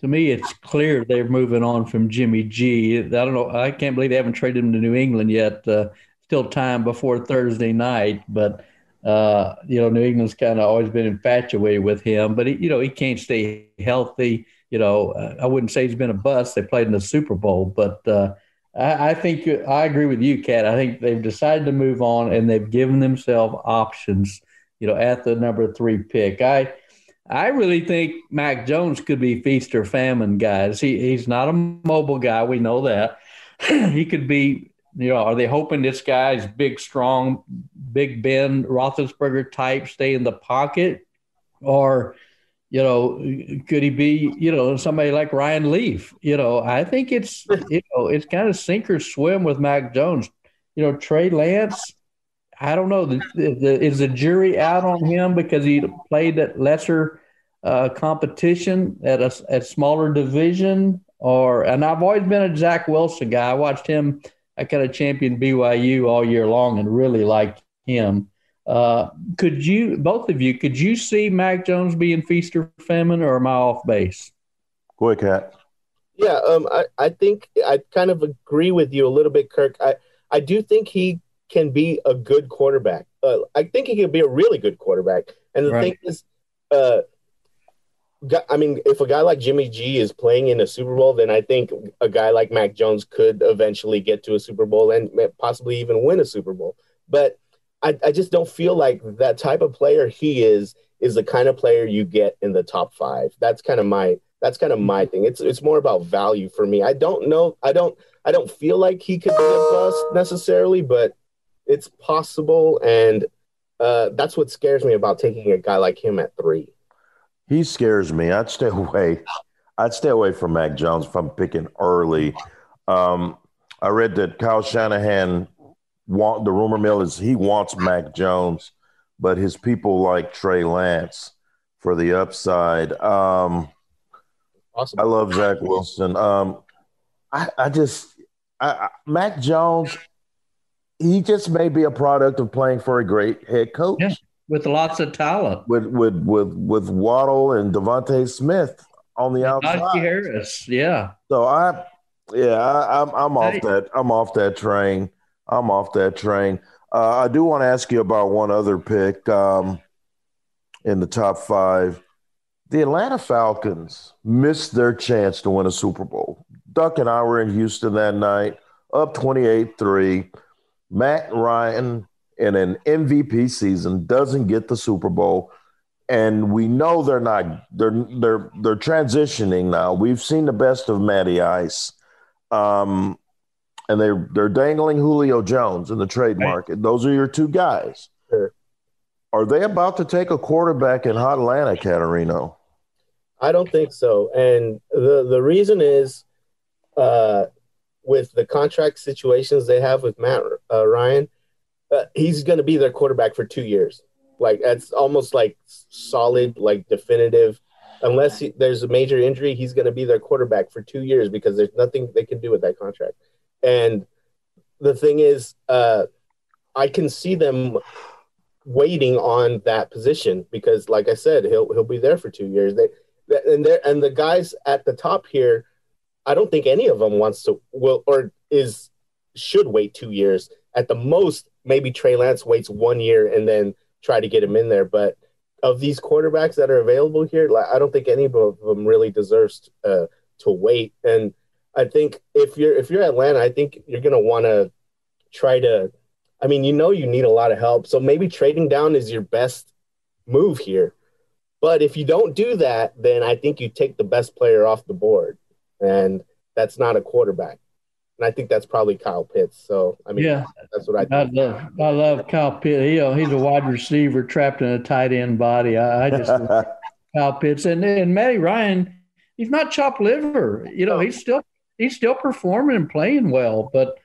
C: To me, it's clear they're moving on from Jimmy G. I don't know. I can't believe they haven't traded him to New England yet. Uh, still time before Thursday night, but uh, you know, New England's kind of always been infatuated with him, but he, you know, he can't stay healthy. You know, uh, I wouldn't say he's been a bust. They played in the Super Bowl, but uh, I, I, think I agree with you, Kat. I think they've decided to move on and they've given themselves options. You know, at the number three pick, I I really think Mac Jones could be feast or famine, guys. He he's not a mobile guy. We know that. he could be. You know, are they hoping this guy's big, strong, Big Ben Roethlisberger type stay in the pocket, or you know, could he be, you know, somebody like Ryan Leaf? You know, I think it's, you know, it's kind of sink or swim with Mac Jones. You know, Trey Lance, I don't know. The, the, is the jury out on him because he played at lesser uh, competition at a at smaller division? Or and I've always been a Zach Wilson guy. I watched him. I kind of championed BYU all year long and really liked him. Uh, could you, both of you, could you see Mac Jones being feast or famine, or am I off base?
A: Go ahead, Kat.
E: Yeah, um, I, I think I kind of agree with you a little bit, Kirk. I, I do think he can be a good quarterback. Uh, I think he can be a really good quarterback. And the right. thing is, uh, I mean, if a guy like Jimmy G is playing in a Super Bowl, then I think a guy like Mac Jones could eventually get to a Super Bowl and possibly even win a Super Bowl. But I, I just don't feel like that type of player he is is the kind of player you get in the top five. That's kind of my that's kind of my thing. It's it's more about value for me. I don't know. I don't I don't feel like he could be a bust necessarily, but it's possible, and uh, that's what scares me about taking a guy like him at three.
A: He scares me. I'd stay away. I'd stay away from Mac Jones if I'm picking early. Um, I read that Kyle Shanahan want the rumor mill is he wants Mac Jones, but his people like Trey Lance for the upside. Um, awesome. I love Zach Wilson. Um, I, I just I, I, Mac Jones. He just may be a product of playing for a great head coach.
C: Yeah, with lots of talent.
A: With with with with Waddle and DeVonta Smith on the and outside.
C: Najee Harris, yeah.
A: So I, yeah, I, am I'm, I'm off that. I'm off that train. I'm off that train. Uh, I do want to ask you about one other pick um, in the top five. The Atlanta Falcons missed their chance to win a Super Bowl. Duck and I were in Houston that night, up 28 3. Matt Ryan, in an MVP season, doesn't get the Super Bowl. And we know they're not, they're, they're, they're transitioning now. We've seen the best of Matty Ice. Um, and they're they're dangling Julio Jones in the trade market. Those are your two guys.
E: Sure.
A: Are they about to take a quarterback in Hot Atlanta, Caterino?
E: I don't think so. And the the reason is uh, with the contract situations they have with Matt uh, Ryan, uh, he's going to be their quarterback for two years. Like that's almost like solid, like definitive. Unless he, there's a major injury, he's going to be their quarterback for two years because there's nothing they can do with that contract. And the thing is, uh, I can see them waiting on that position because, like I said, he'll he'll be there for two years. They and there and the guys at the top here, I don't think any of them wants to will or is should wait two years at the most. Maybe Trey Lance waits one year and then try to get him in there. But of these quarterbacks that are available here, like, I don't think any of them really deserves uh, to wait. And I think if you're if you're Atlanta, I think you're gonna want to try to. I mean, you know, you need a lot of help, so maybe trading down is your best move here. But if you don't do that, then I think you take the best player off the board, and that's not a quarterback. And I think that's probably Kyle Pitts. So I mean,
C: yeah,
E: that's what I. Think.
C: I love. I love Kyle Pitts. He, uh, he's a wide receiver trapped in a tight end body. I, I just Kyle Pitts and and Matty Ryan. He's not chopped liver. You know, he's still he's still performing and playing well, but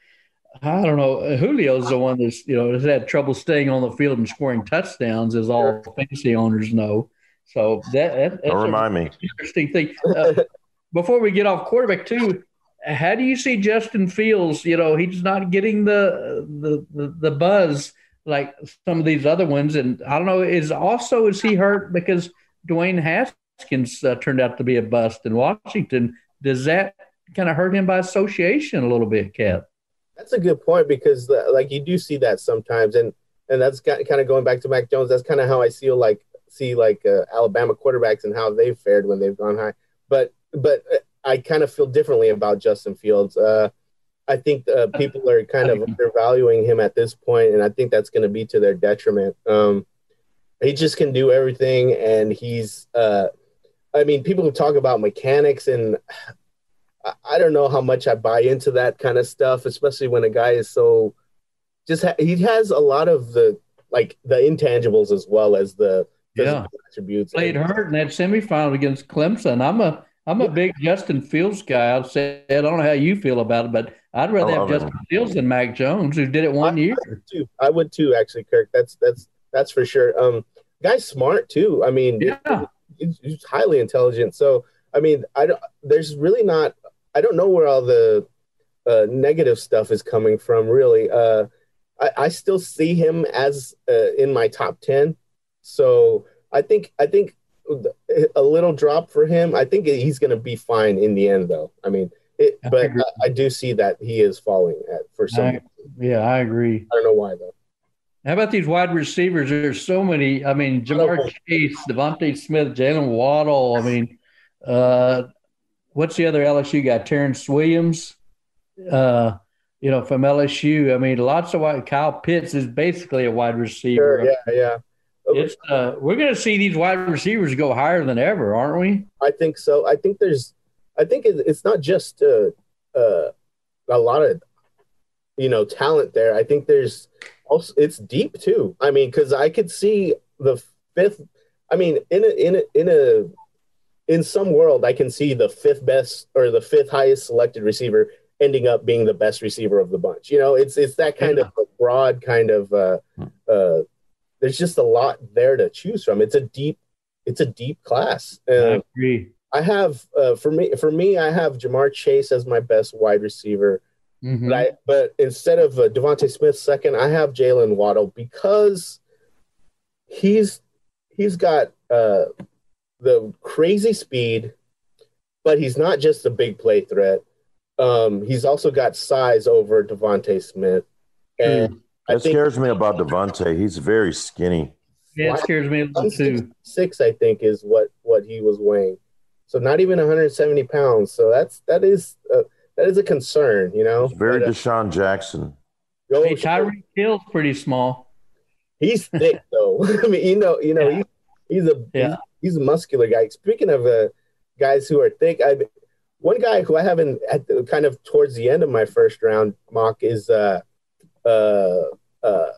C: I don't know. Julio's the one that's you know has had trouble staying on the field and scoring touchdowns, as all fantasy owners know. So that, that that's
A: don't remind me
C: interesting thing. Uh, before we get off quarterback too, how do you see Justin Fields? You know, he's not getting the the the, the buzz like some of these other ones, and I don't know. Is also is he hurt because Dwayne Haskins uh, turned out to be a bust in Washington? Does that kind of hurt him by association a little bit, Cap?
E: That's a good point because uh, like you do see that sometimes, and and that's kind of going back to Mac Jones. That's kind of how I see like see like uh, Alabama quarterbacks and how they've fared when they've gone high. But but uh, I kind of feel differently about Justin Fields. Uh, I think uh, people are kind of undervaluing him at this point, and I think that's going to be to their detriment. Um, he just can do everything, and he's. Uh, I mean, people who talk about mechanics, and I don't know how much I buy into that kind of stuff, especially when a guy is so just ha- he has a lot of the like the intangibles as well as the
C: yeah attributes. Played hurt in that semifinal against Clemson. I'm a I'm a big Justin Fields guy. I'll say I don't know how you feel about it, but I'd rather have Justin him. Fields than Mac Jones, who did it one
E: I
C: year.
E: Would too. I would too, actually, Kirk. That's that's that's for sure. Um, guy's smart too. I mean,
C: yeah.
E: he's, he's highly intelligent. So I mean, I don't. There's really not I don't know where all the uh, negative stuff is coming from. Really, uh, I, I, still see him as uh, in my top ten. So I think I think a little drop for him. I think he's going to be fine in the end, though. I mean, it, I but I, I, do see that he is falling at for some. I,
C: yeah, I agree.
E: I don't know why though.
C: How about these wide receivers? There's so many. I mean, Ja'Marr Chase, DeVonta Smith, Jaylen Waddle. I mean, uh, what's the other LSU guy? Terrence Williams, uh, you know, from LSU. I mean, lots of wide. Kyle Pitts is basically a wide receiver.
E: Sure, yeah, yeah.
C: It's uh, we're going to see these wide receivers go higher than ever, aren't we?
E: I think so. I think there's, I think it's not just uh, uh, a lot of, you know, talent there. I think there's also it's deep too. I mean, because I could see the fifth. I mean, in a in a in a in some world, I can see the fifth best or the fifth highest selected receiver ending up being the best receiver of the bunch. You know, it's it's that kind yeah. of broad kind of. Uh, uh, there's just a lot there to choose from. It's a deep, it's a deep class.
C: Uh, I agree.
E: I have uh, for me for me I have Ja'Marr Chase as my best wide receiver. Mm-hmm. But I but instead of uh, DeVonta Smith second, I have Jaylen Waddle because he's he's got uh the crazy speed, but he's not just a big play threat. Um, he's also got size over DeVonta Smith, and mm.
A: that scares me about DeVonta. He's very skinny.
C: Yeah, it scares me too.
E: Six, I think, is what what he was weighing. So not even 170 pounds. So that's that is uh, that is a concern, you know.
A: It's very but, uh, DeSean Jackson.
C: Hey, Tyreek Hill's pretty small.
E: He's thick though. I mean, you know, you know, yeah. he's, he's a yeah he's a muscular guy. Speaking of uh, guys who are thick, I one guy who I haven't at the, kind of towards the end of my first round mock is uh, uh, uh,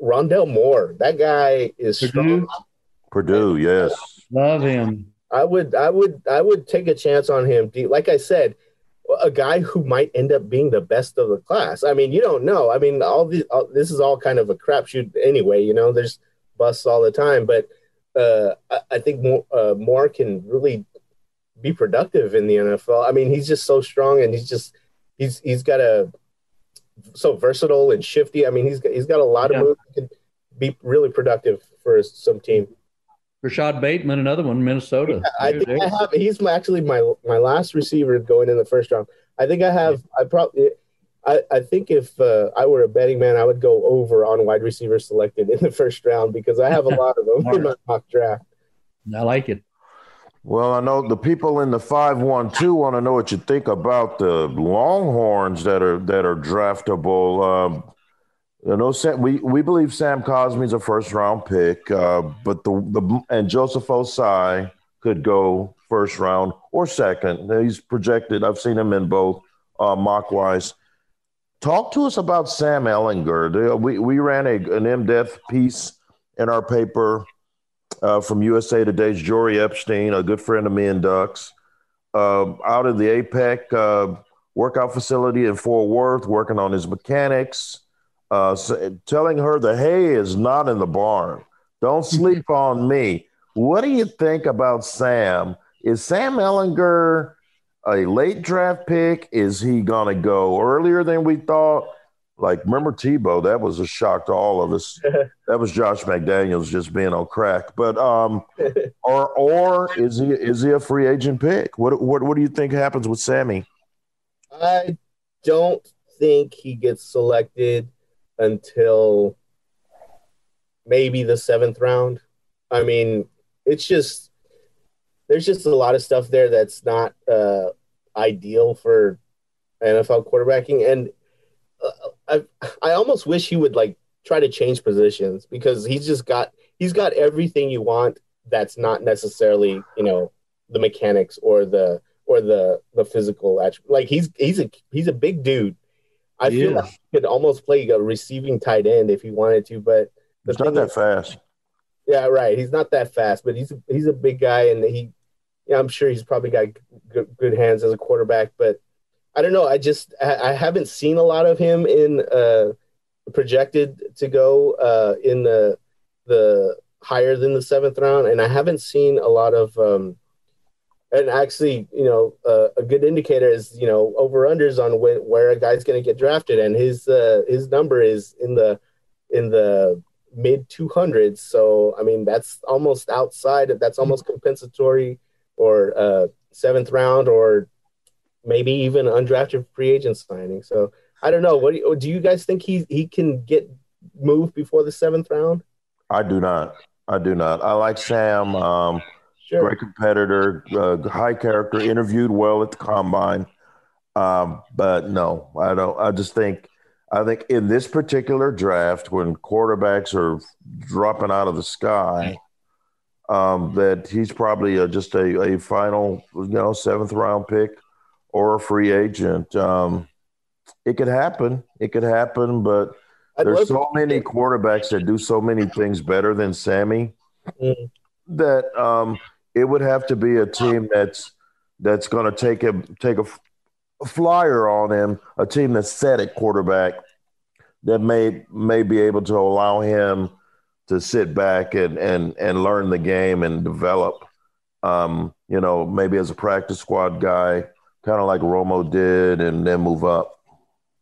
E: Rondale Moore. That guy is
C: Purdue?
E: strong.
A: Purdue, yes.
C: Love him.
E: I would, I would, I would take a chance on him. Like I said, a guy who might end up being the best of the class. I mean, you don't know. I mean, all these, all, this is all kind of a crapshoot anyway. You know, there's busts all the time, but uh, I, I think more, uh, Moore can really be productive in the NFL. I mean, he's just so strong, and he's just he's he's got a so versatile and shifty. I mean, he's got, he's got a lot
C: Yeah.
E: of moves. He can be really productive for some team.
C: Rashod Bateman, another one, Minnesota.
E: I think
C: there-
E: I have. He's actually my my last receiver going in the first round. I think I have. I probably. I, I think if uh, I were a betting man, I would go over on wide receivers selected in the first round because I have a lot of them in my mock draft.
C: I like it.
A: Well, I know the people in the five one two want to know what you think about the Longhorns that are that are draftable. Um, you know, Sam, we we believe Sam Cosmi's a first round pick, uh, but the the and Joseph Ossai could go first round or second. He's projected. I've seen him in both uh, mock wise. Talk to us about Sam Ehlinger. We we ran a, an in depth piece in our paper uh, from USA Today's Jori Epstein, a good friend of me and Ducks, uh, out of the APEC uh, workout facility in Fort Worth, working on his mechanics, uh, s- telling her the hay is not in the barn. Don't sleep on me. What do you think about Sam? Is Sam Ehlinger a late draft pick? Is he going to go earlier than we thought? Like, remember Tebow? That was a shock to all of us. that was Josh McDaniels just being on crack. But um, or or is he is he a free agent pick? What what what do you think happens with Sammy?
E: I don't think he gets selected until maybe the seventh round. I mean, it's just there's just a lot of stuff there that's not uh, ideal for NFL quarterbacking, and uh, I I almost wish he would like try to change positions because he's just got he's got everything you want. That's not necessarily you know the mechanics or the or the the physical attribute. Like he's he's a he's a big dude. I
C: He
E: feel
C: is.
E: like he could almost play a receiving tight end if he wanted to, but the
A: It's not that
E: is-
A: fast.
E: yeah, right. He's not that fast, but he's he's a big guy, and he, yeah, I'm sure he's probably got good, good hands as a quarterback. But I don't know. I just I, haven't seen a lot of him in uh, projected to go uh, in the the higher than the seventh round, and I haven't seen a lot of. Um, and actually, you know, uh, a good indicator is you know over unders on when where a guy's going to get drafted, and his uh, his number is in the in the mid 200s. So, I mean, that's almost outside of that's almost compensatory or uh, seventh round or maybe even undrafted free agent signing. So, I don't know. What do you, do you guys think he he can get moved before the seventh round?
A: I do not. I do not. I like Sam. Um,
E: Sure.
A: great competitor, uh, high character, interviewed well at the combine. Um, but no, I don't. I just think, I think in this particular draft, when quarterbacks are dropping out of the sky, um, that he's probably a, just a, a final, you know, seventh round pick or a free agent. Um, it could happen. It could happen, but
E: I'd
A: there's so many quarterbacks that do so many things better than Sammy
E: Mhm.
A: that um, it would have to be a team that's that's going to take him take a, a flyer on him, a team that's set at quarterback that may may be able to allow him to sit back and and and learn the game and develop. Um, you know, maybe as a practice squad guy, kind of like Romo did, and then move up.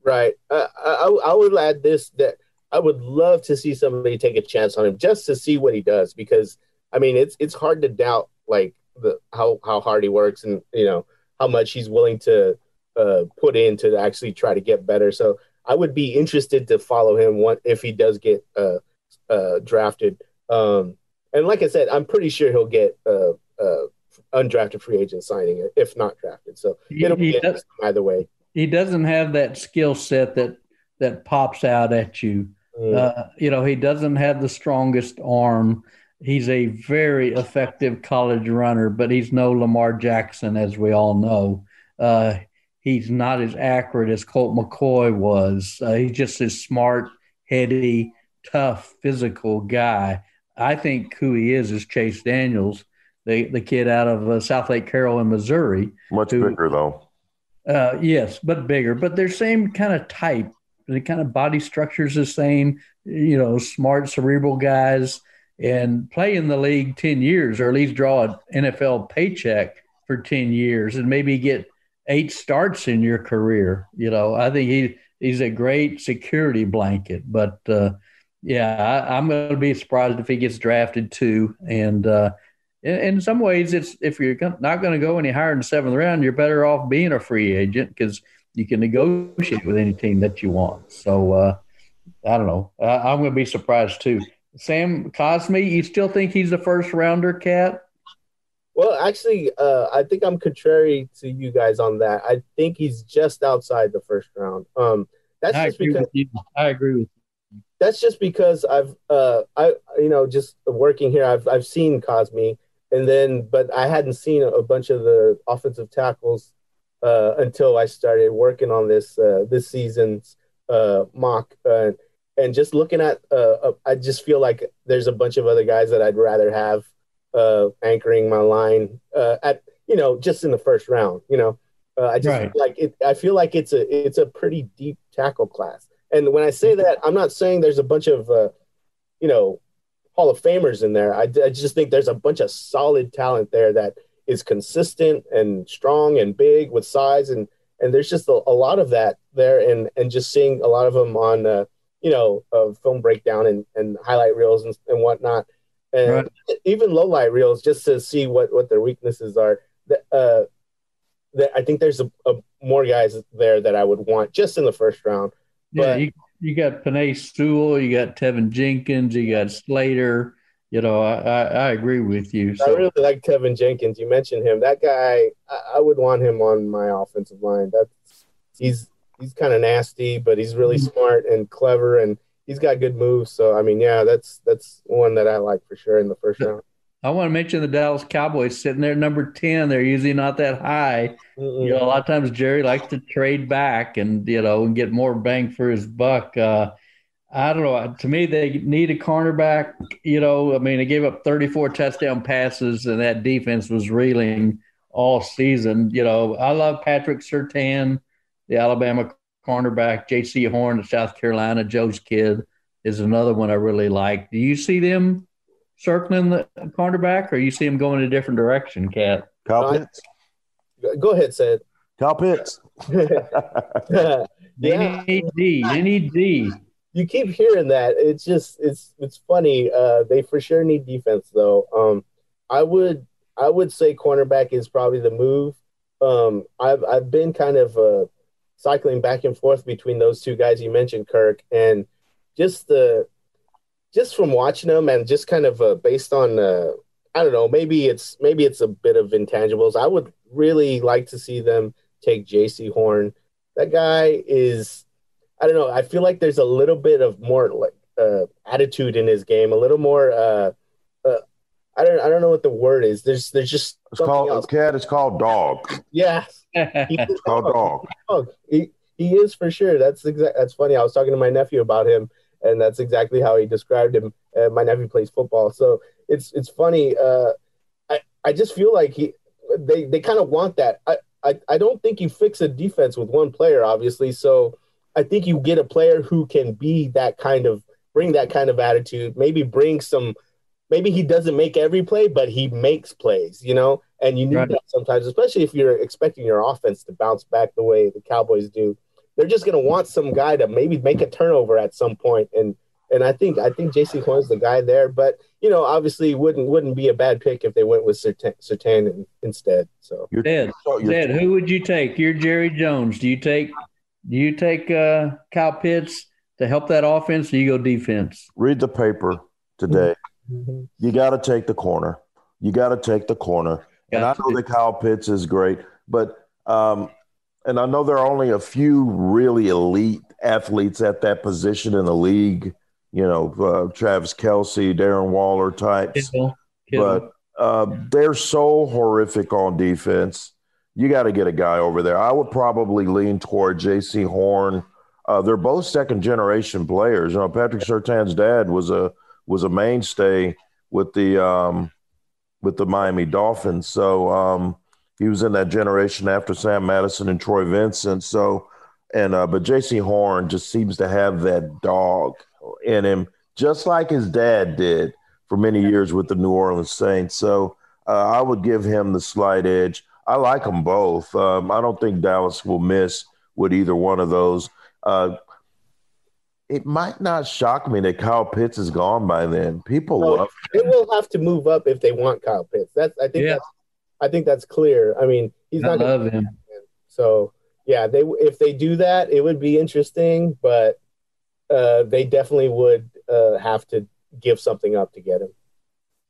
E: Right. I, I I would add this that I would love to see somebody take a chance on him just to see what he does because I mean it's it's hard to doubt like the how how hard he works and you know how much he's willing to uh, put in to actually try to get better. So I would be interested to follow him one if he does get uh, uh, drafted. Um, and like I said, I'm pretty sure he'll get uh, uh, undrafted free agent signing if not drafted. So
C: He-
E: it'll be
C: does,
E: either way.
C: He doesn't have that skill set that that pops out at you.
E: Mm.
C: Uh, you know, he doesn't have the strongest arm. He's a very effective college runner, but he's no Lamar Jackson, as we all know. Uh, he's not as accurate as Colt McCoy was. Uh, he's just as smart, heady, tough, physical guy. I think who he is is Chase Daniels, the the kid out of uh, Southlake Carroll in Missouri.
A: Much who, bigger though.
C: Uh, yes, but bigger. But they're same kind of type. The kind of body structure's the same. You know, smart, cerebral guys, and play in the league ten years, or at least draw an NFL paycheck for ten years, and maybe get eight starts in your career. You know, I think he he's a great security blanket. But uh, yeah, I, am going to be surprised if he gets drafted too. And uh, in, in, some ways, it's if you're not going to go any higher than seventh round, you're better off being a free agent because you can negotiate with any team that you want. So uh, I don't know. I, I'm going to be surprised too. Sam Cosmi, you still think he's the first rounder, cat?
E: Well, actually, uh, I think I'm contrary to you guys on that. I think he's just outside the first round. Um, that's
C: I
E: just because
C: I agree with.
E: That's just because I've, uh, I, you know, just working here, I've, I've seen Cosmi and then, but I hadn't seen a bunch of the offensive tackles uh, until I started working on this uh, this season's uh, mock, uh, and just looking at, uh, uh, I just feel like there's a bunch of other guys that I'd rather have uh, anchoring my line uh, at you know just in the first round. You know, uh, I just right. like it. I feel like it's a it's a pretty deep tackle class. And when I say that, I'm not saying there's a bunch of uh, you know Hall of Famers in there. I, I just think there's a bunch of solid talent there that is consistent and strong and big with size and and there's just a, a lot of that there and and just seeing a lot of them on uh, you know uh, film breakdown and, and highlight reels and, and whatnot and right. even low light reels just to see what what their weaknesses are. that Uh, that I think there's a, a, more guys there that I would want just in the first round.
C: Yeah, you, you got Penei Sewell, you got Teven Jenkins, you got Slater. You know, I, I, I agree with you.
E: So. I really like Teven Jenkins. You mentioned him. That guy, I, I would want him on my offensive line. That's he's he's kind of nasty, but he's really mm-hmm. smart and clever, and he's got good moves. So I mean, yeah, that's that's one that I like for sure in the first round.
C: I want to mention the Dallas Cowboys sitting there number 10. They're usually not that high. Mm-mm. You know, a lot of times Jerry likes to trade back and, you know, and get more bang for his buck. Uh, I don't know. To me, they need a cornerback. You know, I mean, they gave up 34 touchdown passes, and that defense was reeling all season. You know, I love Patrick Surtain, the Alabama cornerback, Jaycee Horn of South Carolina, Joe's kid is another one I really like. Do you see them circling the cornerback, or you see him going a different direction, Cat?
A: Kyle Pitts.
E: Go ahead, Sid.
A: Kyle Pitts.
C: yeah. They need D. They need D.
E: You keep hearing that. It's just it's it's funny. Uh, they for sure need defense though. Um, I would I would say cornerback is probably the move. Um, I've I've been kind of uh, cycling back and forth between those two guys you mentioned, Kirk, and just the just from watching them and just kind of uh, based on uh, I don't know, maybe it's maybe it's a bit of intangibles. I would really like to see them take Jaycee Horn. That guy is I don't know. I feel like there's a little bit of more like uh, attitude in his game, a little more. Uh, uh, I don't. I don't know what the word is. There's. There's just.
A: It's called else. cat. It's called dog.
E: Yeah,
A: it's called dog.
E: dog. He, he is for sure. That's exact. That's funny. I was talking to my nephew about him, and that's exactly how he described him. Uh, my nephew plays football, so it's it's funny. Uh, I I just feel like he they they kind of want that. I, I I don't think you fix a defense with one player, obviously. So I think you get a player who can be that kind of bring that kind of attitude. Maybe bring some. Maybe he doesn't make every play, but he makes plays. You know, and you need right. that sometimes, especially if you're expecting your offense to bounce back the way the Cowboys do. They're just going to want some guy to maybe make a turnover at some point, and and I think I think Jaycee Horn's the guy there. But you know, obviously, wouldn't wouldn't be a bad pick if they went with Surtain instead. So,
C: Ted, Ted, who would you take? You're Jerry Jones. Do you take do you take uh, Kyle Pitts to help that offense, or you go defense?
A: Read the paper today. Mm-hmm. You got to take the corner. You got to take the corner and I know that Kyle Pitts is great, but um, and I know there are only a few really elite athletes at that position in the league. You know, uh, Travis Kelce, Darren Waller types, Kittle. Kittle. but uh, they're so horrific on defense. You got to get a guy over there. I would probably lean toward Jaycee Horn. uh, they're both second generation players. You know, Patrick Surtain's dad was a was a mainstay with the um, with the Miami Dolphins. So um, he was in that generation after Sam Madison and Troy Vincent. So and uh, but Jaycee Horn just seems to have that dog in him, just like his dad did for many years with the New Orleans Saints. So uh, I would give him the slight edge. I like them both. Um, I don't think Dallas will miss with either one of those. Uh, it might not shock me that Kyle Pitts is gone by then. People no, love.
E: Him. They will have to move up if they want Kyle Pitts. That's I think. Yeah. That's, I think that's clear. I mean, he's not. I not.
C: Love him.
E: So yeah, they if they do that, it would be interesting, but uh, they definitely would uh, have to give something up to get him.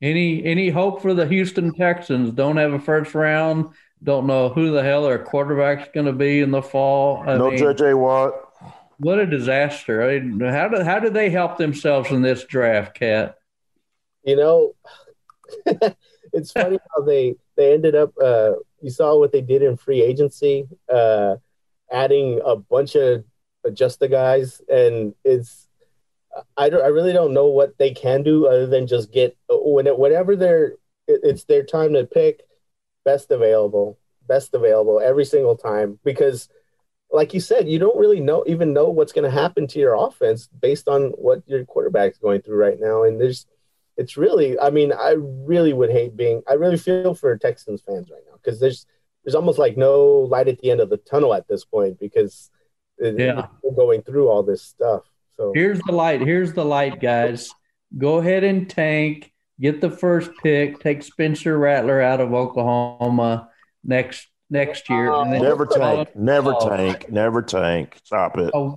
C: Any any hope for the Houston Texans? Don't have a first round. Don't know who the hell their quarterback's going to be in the fall.
A: I no JJ Watt.
C: What a disaster! I mean, how do how do they help themselves in this draft, Cat?
E: You know, it's funny how they they ended up. Uh, you saw what they did in free agency, uh, adding a bunch of just the guys, and it's I don't, I really don't know what they can do other than just get when it, whenever they're it's their time to pick best available, best available every single time because like you said, you don't really know even know what's going to happen to your offense based on what your quarterback's going through right now. And there's, it's really, I mean, I really would hate being, I really feel for Texans fans right now because there's, there's almost like no light at the end of the tunnel at this point because yeah. going through all this stuff. So
C: here's the light. Here's the light, guys. Go ahead and tank. Get the first pick. Take Spencer Rattler out of Oklahoma next next year.
A: never tank. Never oh. tank. Never tank. Stop it. Oh,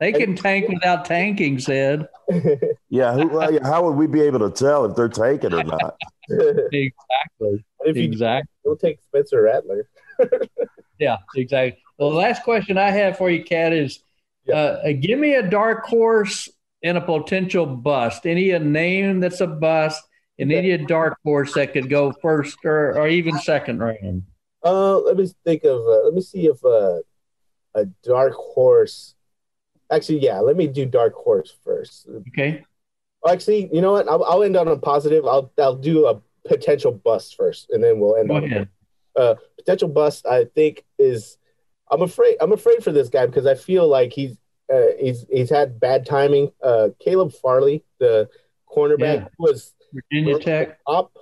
C: they can tank without tanking, said.
A: yeah, who, how would we be able to tell if they're tanking or not?
C: exactly.
E: If you exactly. We'll take Spencer Rattler.
C: yeah, exactly. Well, the last question I have for you, Cat, is uh, uh, give me a dark horse and a potential bust. Any a name that's a bust, and any a dark horse that could go first or, or even second round.
E: Uh, let me think of. Uh, let me see if uh, a dark horse. Actually, yeah. Let me do dark horse first.
C: Okay.
E: Actually, you know what? I'll, I'll end on a positive. I'll I'll do a potential bust first, and then we'll end Go on. Ahead. Uh, potential bust, I think, is I'm afraid. I'm afraid for this guy because I feel like he's uh, he's he's had bad timing. Uh, Caleb Farley, the cornerback, yeah. was
C: Virginia Tech
E: up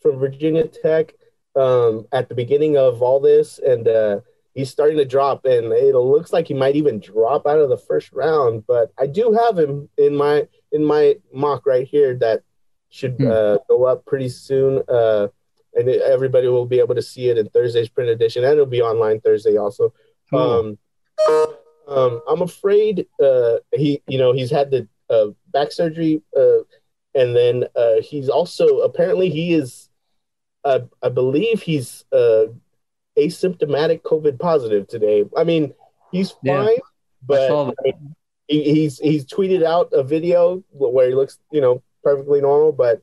E: from Virginia Tech um, at the beginning of all this, and uh, he's starting to drop. And it looks like he might even drop out of the first round. But I do have him in my in my mock right here that should hmm. uh, go up pretty soon. Uh, and everybody will be able to see it in Thursday's print edition, and it'll be online Thursday also. Um, um, I'm afraid uh, he, you know, he's had the uh, back surgery, uh, and then uh, he's also apparently he is, uh, I believe he's uh, asymptomatic COVID positive today. I mean, he's fine, yeah, but he, he's he's tweeted out a video where he looks, you know, perfectly normal, but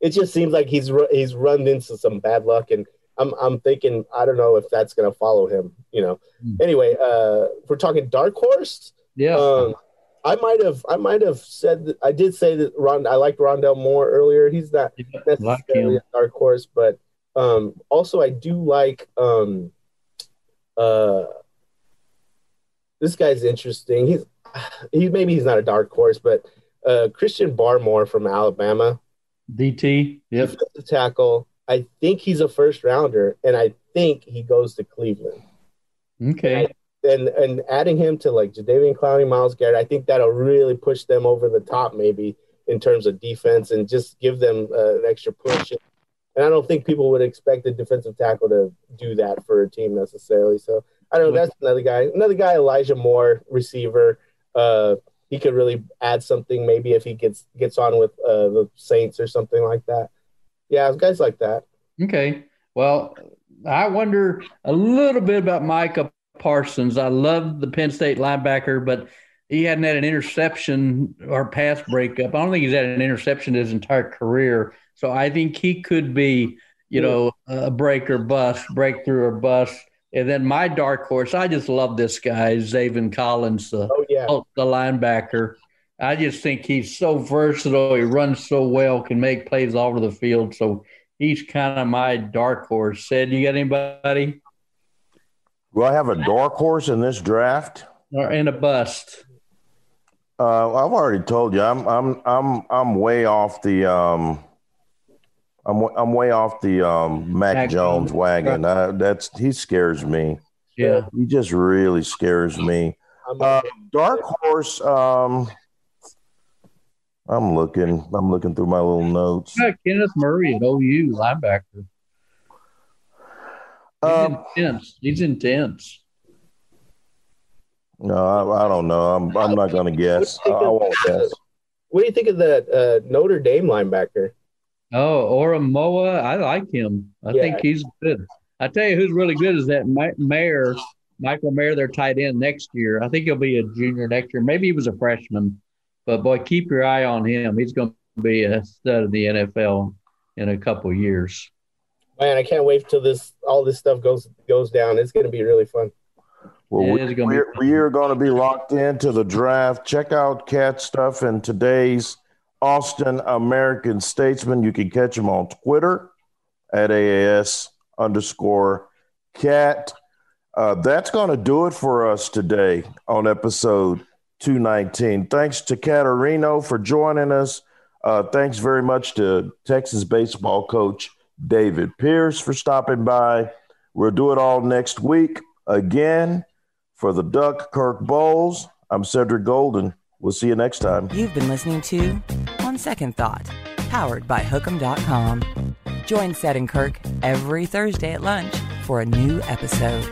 E: it just seems like he's he's run into some bad luck and I'm I'm thinking I don't know if that's gonna follow him. You know. Mm. Anyway, uh, we're talking dark horse.
C: Yeah. Um,
E: I might have I might have said that I did say that Ron I liked Rondale Moore earlier. He's not necessarily like a dark horse, but um, also I do like um, uh, this guy's interesting. He's he maybe he's not a dark horse, but uh, Christian Barmore from Alabama.
C: DT, yep.
E: The tackle. I think he's a first rounder, and I think he goes to Cleveland.
C: Okay.
E: And and, adding him to like Jadeveon Clowney, Myles Garrett, I think that'll really push them over the top, maybe in terms of defense, and just give them uh, an extra push. And I don't think people would expect a defensive tackle to do that for a team necessarily. So I don't know. That's another guy. Another guy, Elijah Moore, receiver. Uh, he could really add something maybe if he gets gets on with uh, the Saints or something like that yeah, guys like that.
C: Okay. Well, I wonder a little bit about Micah Parsons. I love the Penn State linebacker, but he hadn't had an interception or pass breakup. I don't think he's had an interception his entire career. So I think he could be, you know, a break or bust, breakthrough or bust. And then my dark horse, I just love this guy, Zaven Collins, the,
E: Oh yeah.
C: the linebacker. I just think he's so versatile. He runs so well, can make plays all over the field. So he's kind of my dark horse. Said, you got anybody?
A: Do I have a dark horse in this draft?
C: Or in a bust?
A: Uh, I've already told you. I'm I'm I'm I'm way off the um. I'm I'm way off the um Mac,
C: Mac
A: Jones
C: Jones.
A: wagon. Uh, that's he scares me.
C: Yeah.
A: He just really scares me. Uh, dark horse. Um, I'm looking. I'm looking through my little notes.
C: Yeah, Kenneth Murray at OU, linebacker. He's
A: Um,
C: intense. He's intense.
A: no, I, I don't know. I'm I'm not gonna guess. I, I won't guess.
E: what do you think of that uh, Notre Dame linebacker?
C: Oh, Oramoa, I like him. I
E: Yeah.
C: think he's good. I tell you who's really good is that Ma- Mayer, Michael Mayer, their tight end next year. I think he'll be a junior next year. Maybe he was a freshman, but boy, keep your eye on him. He's going to be a stud of the NFL in a couple years.
E: Man, I can't wait till this all this stuff goes goes down. It's going to be really fun.
A: Well, we,
C: it's gonna be
A: we're, we are going to be locked into the draft. Check out Cat stuff in today's Austin American Statesman. You can catch him on Twitter at AAS underscore cat. Uh, that's going to do it for us today on episode 219. Thanks to Caterino for joining us. Uh, thanks very much to Texas baseball coach David Pierce for stopping by. We'll do it all next week again. For the Duck Kirk Bohls, I'm Cedric Golden. We'll see you next time.
F: You've been listening to On Second Thought, powered by Hook'em.com. Join Sed and Kirk every Thursday at lunch for a new episode.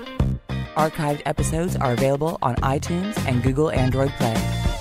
F: Archived episodes are available on iTunes and Google Android Play.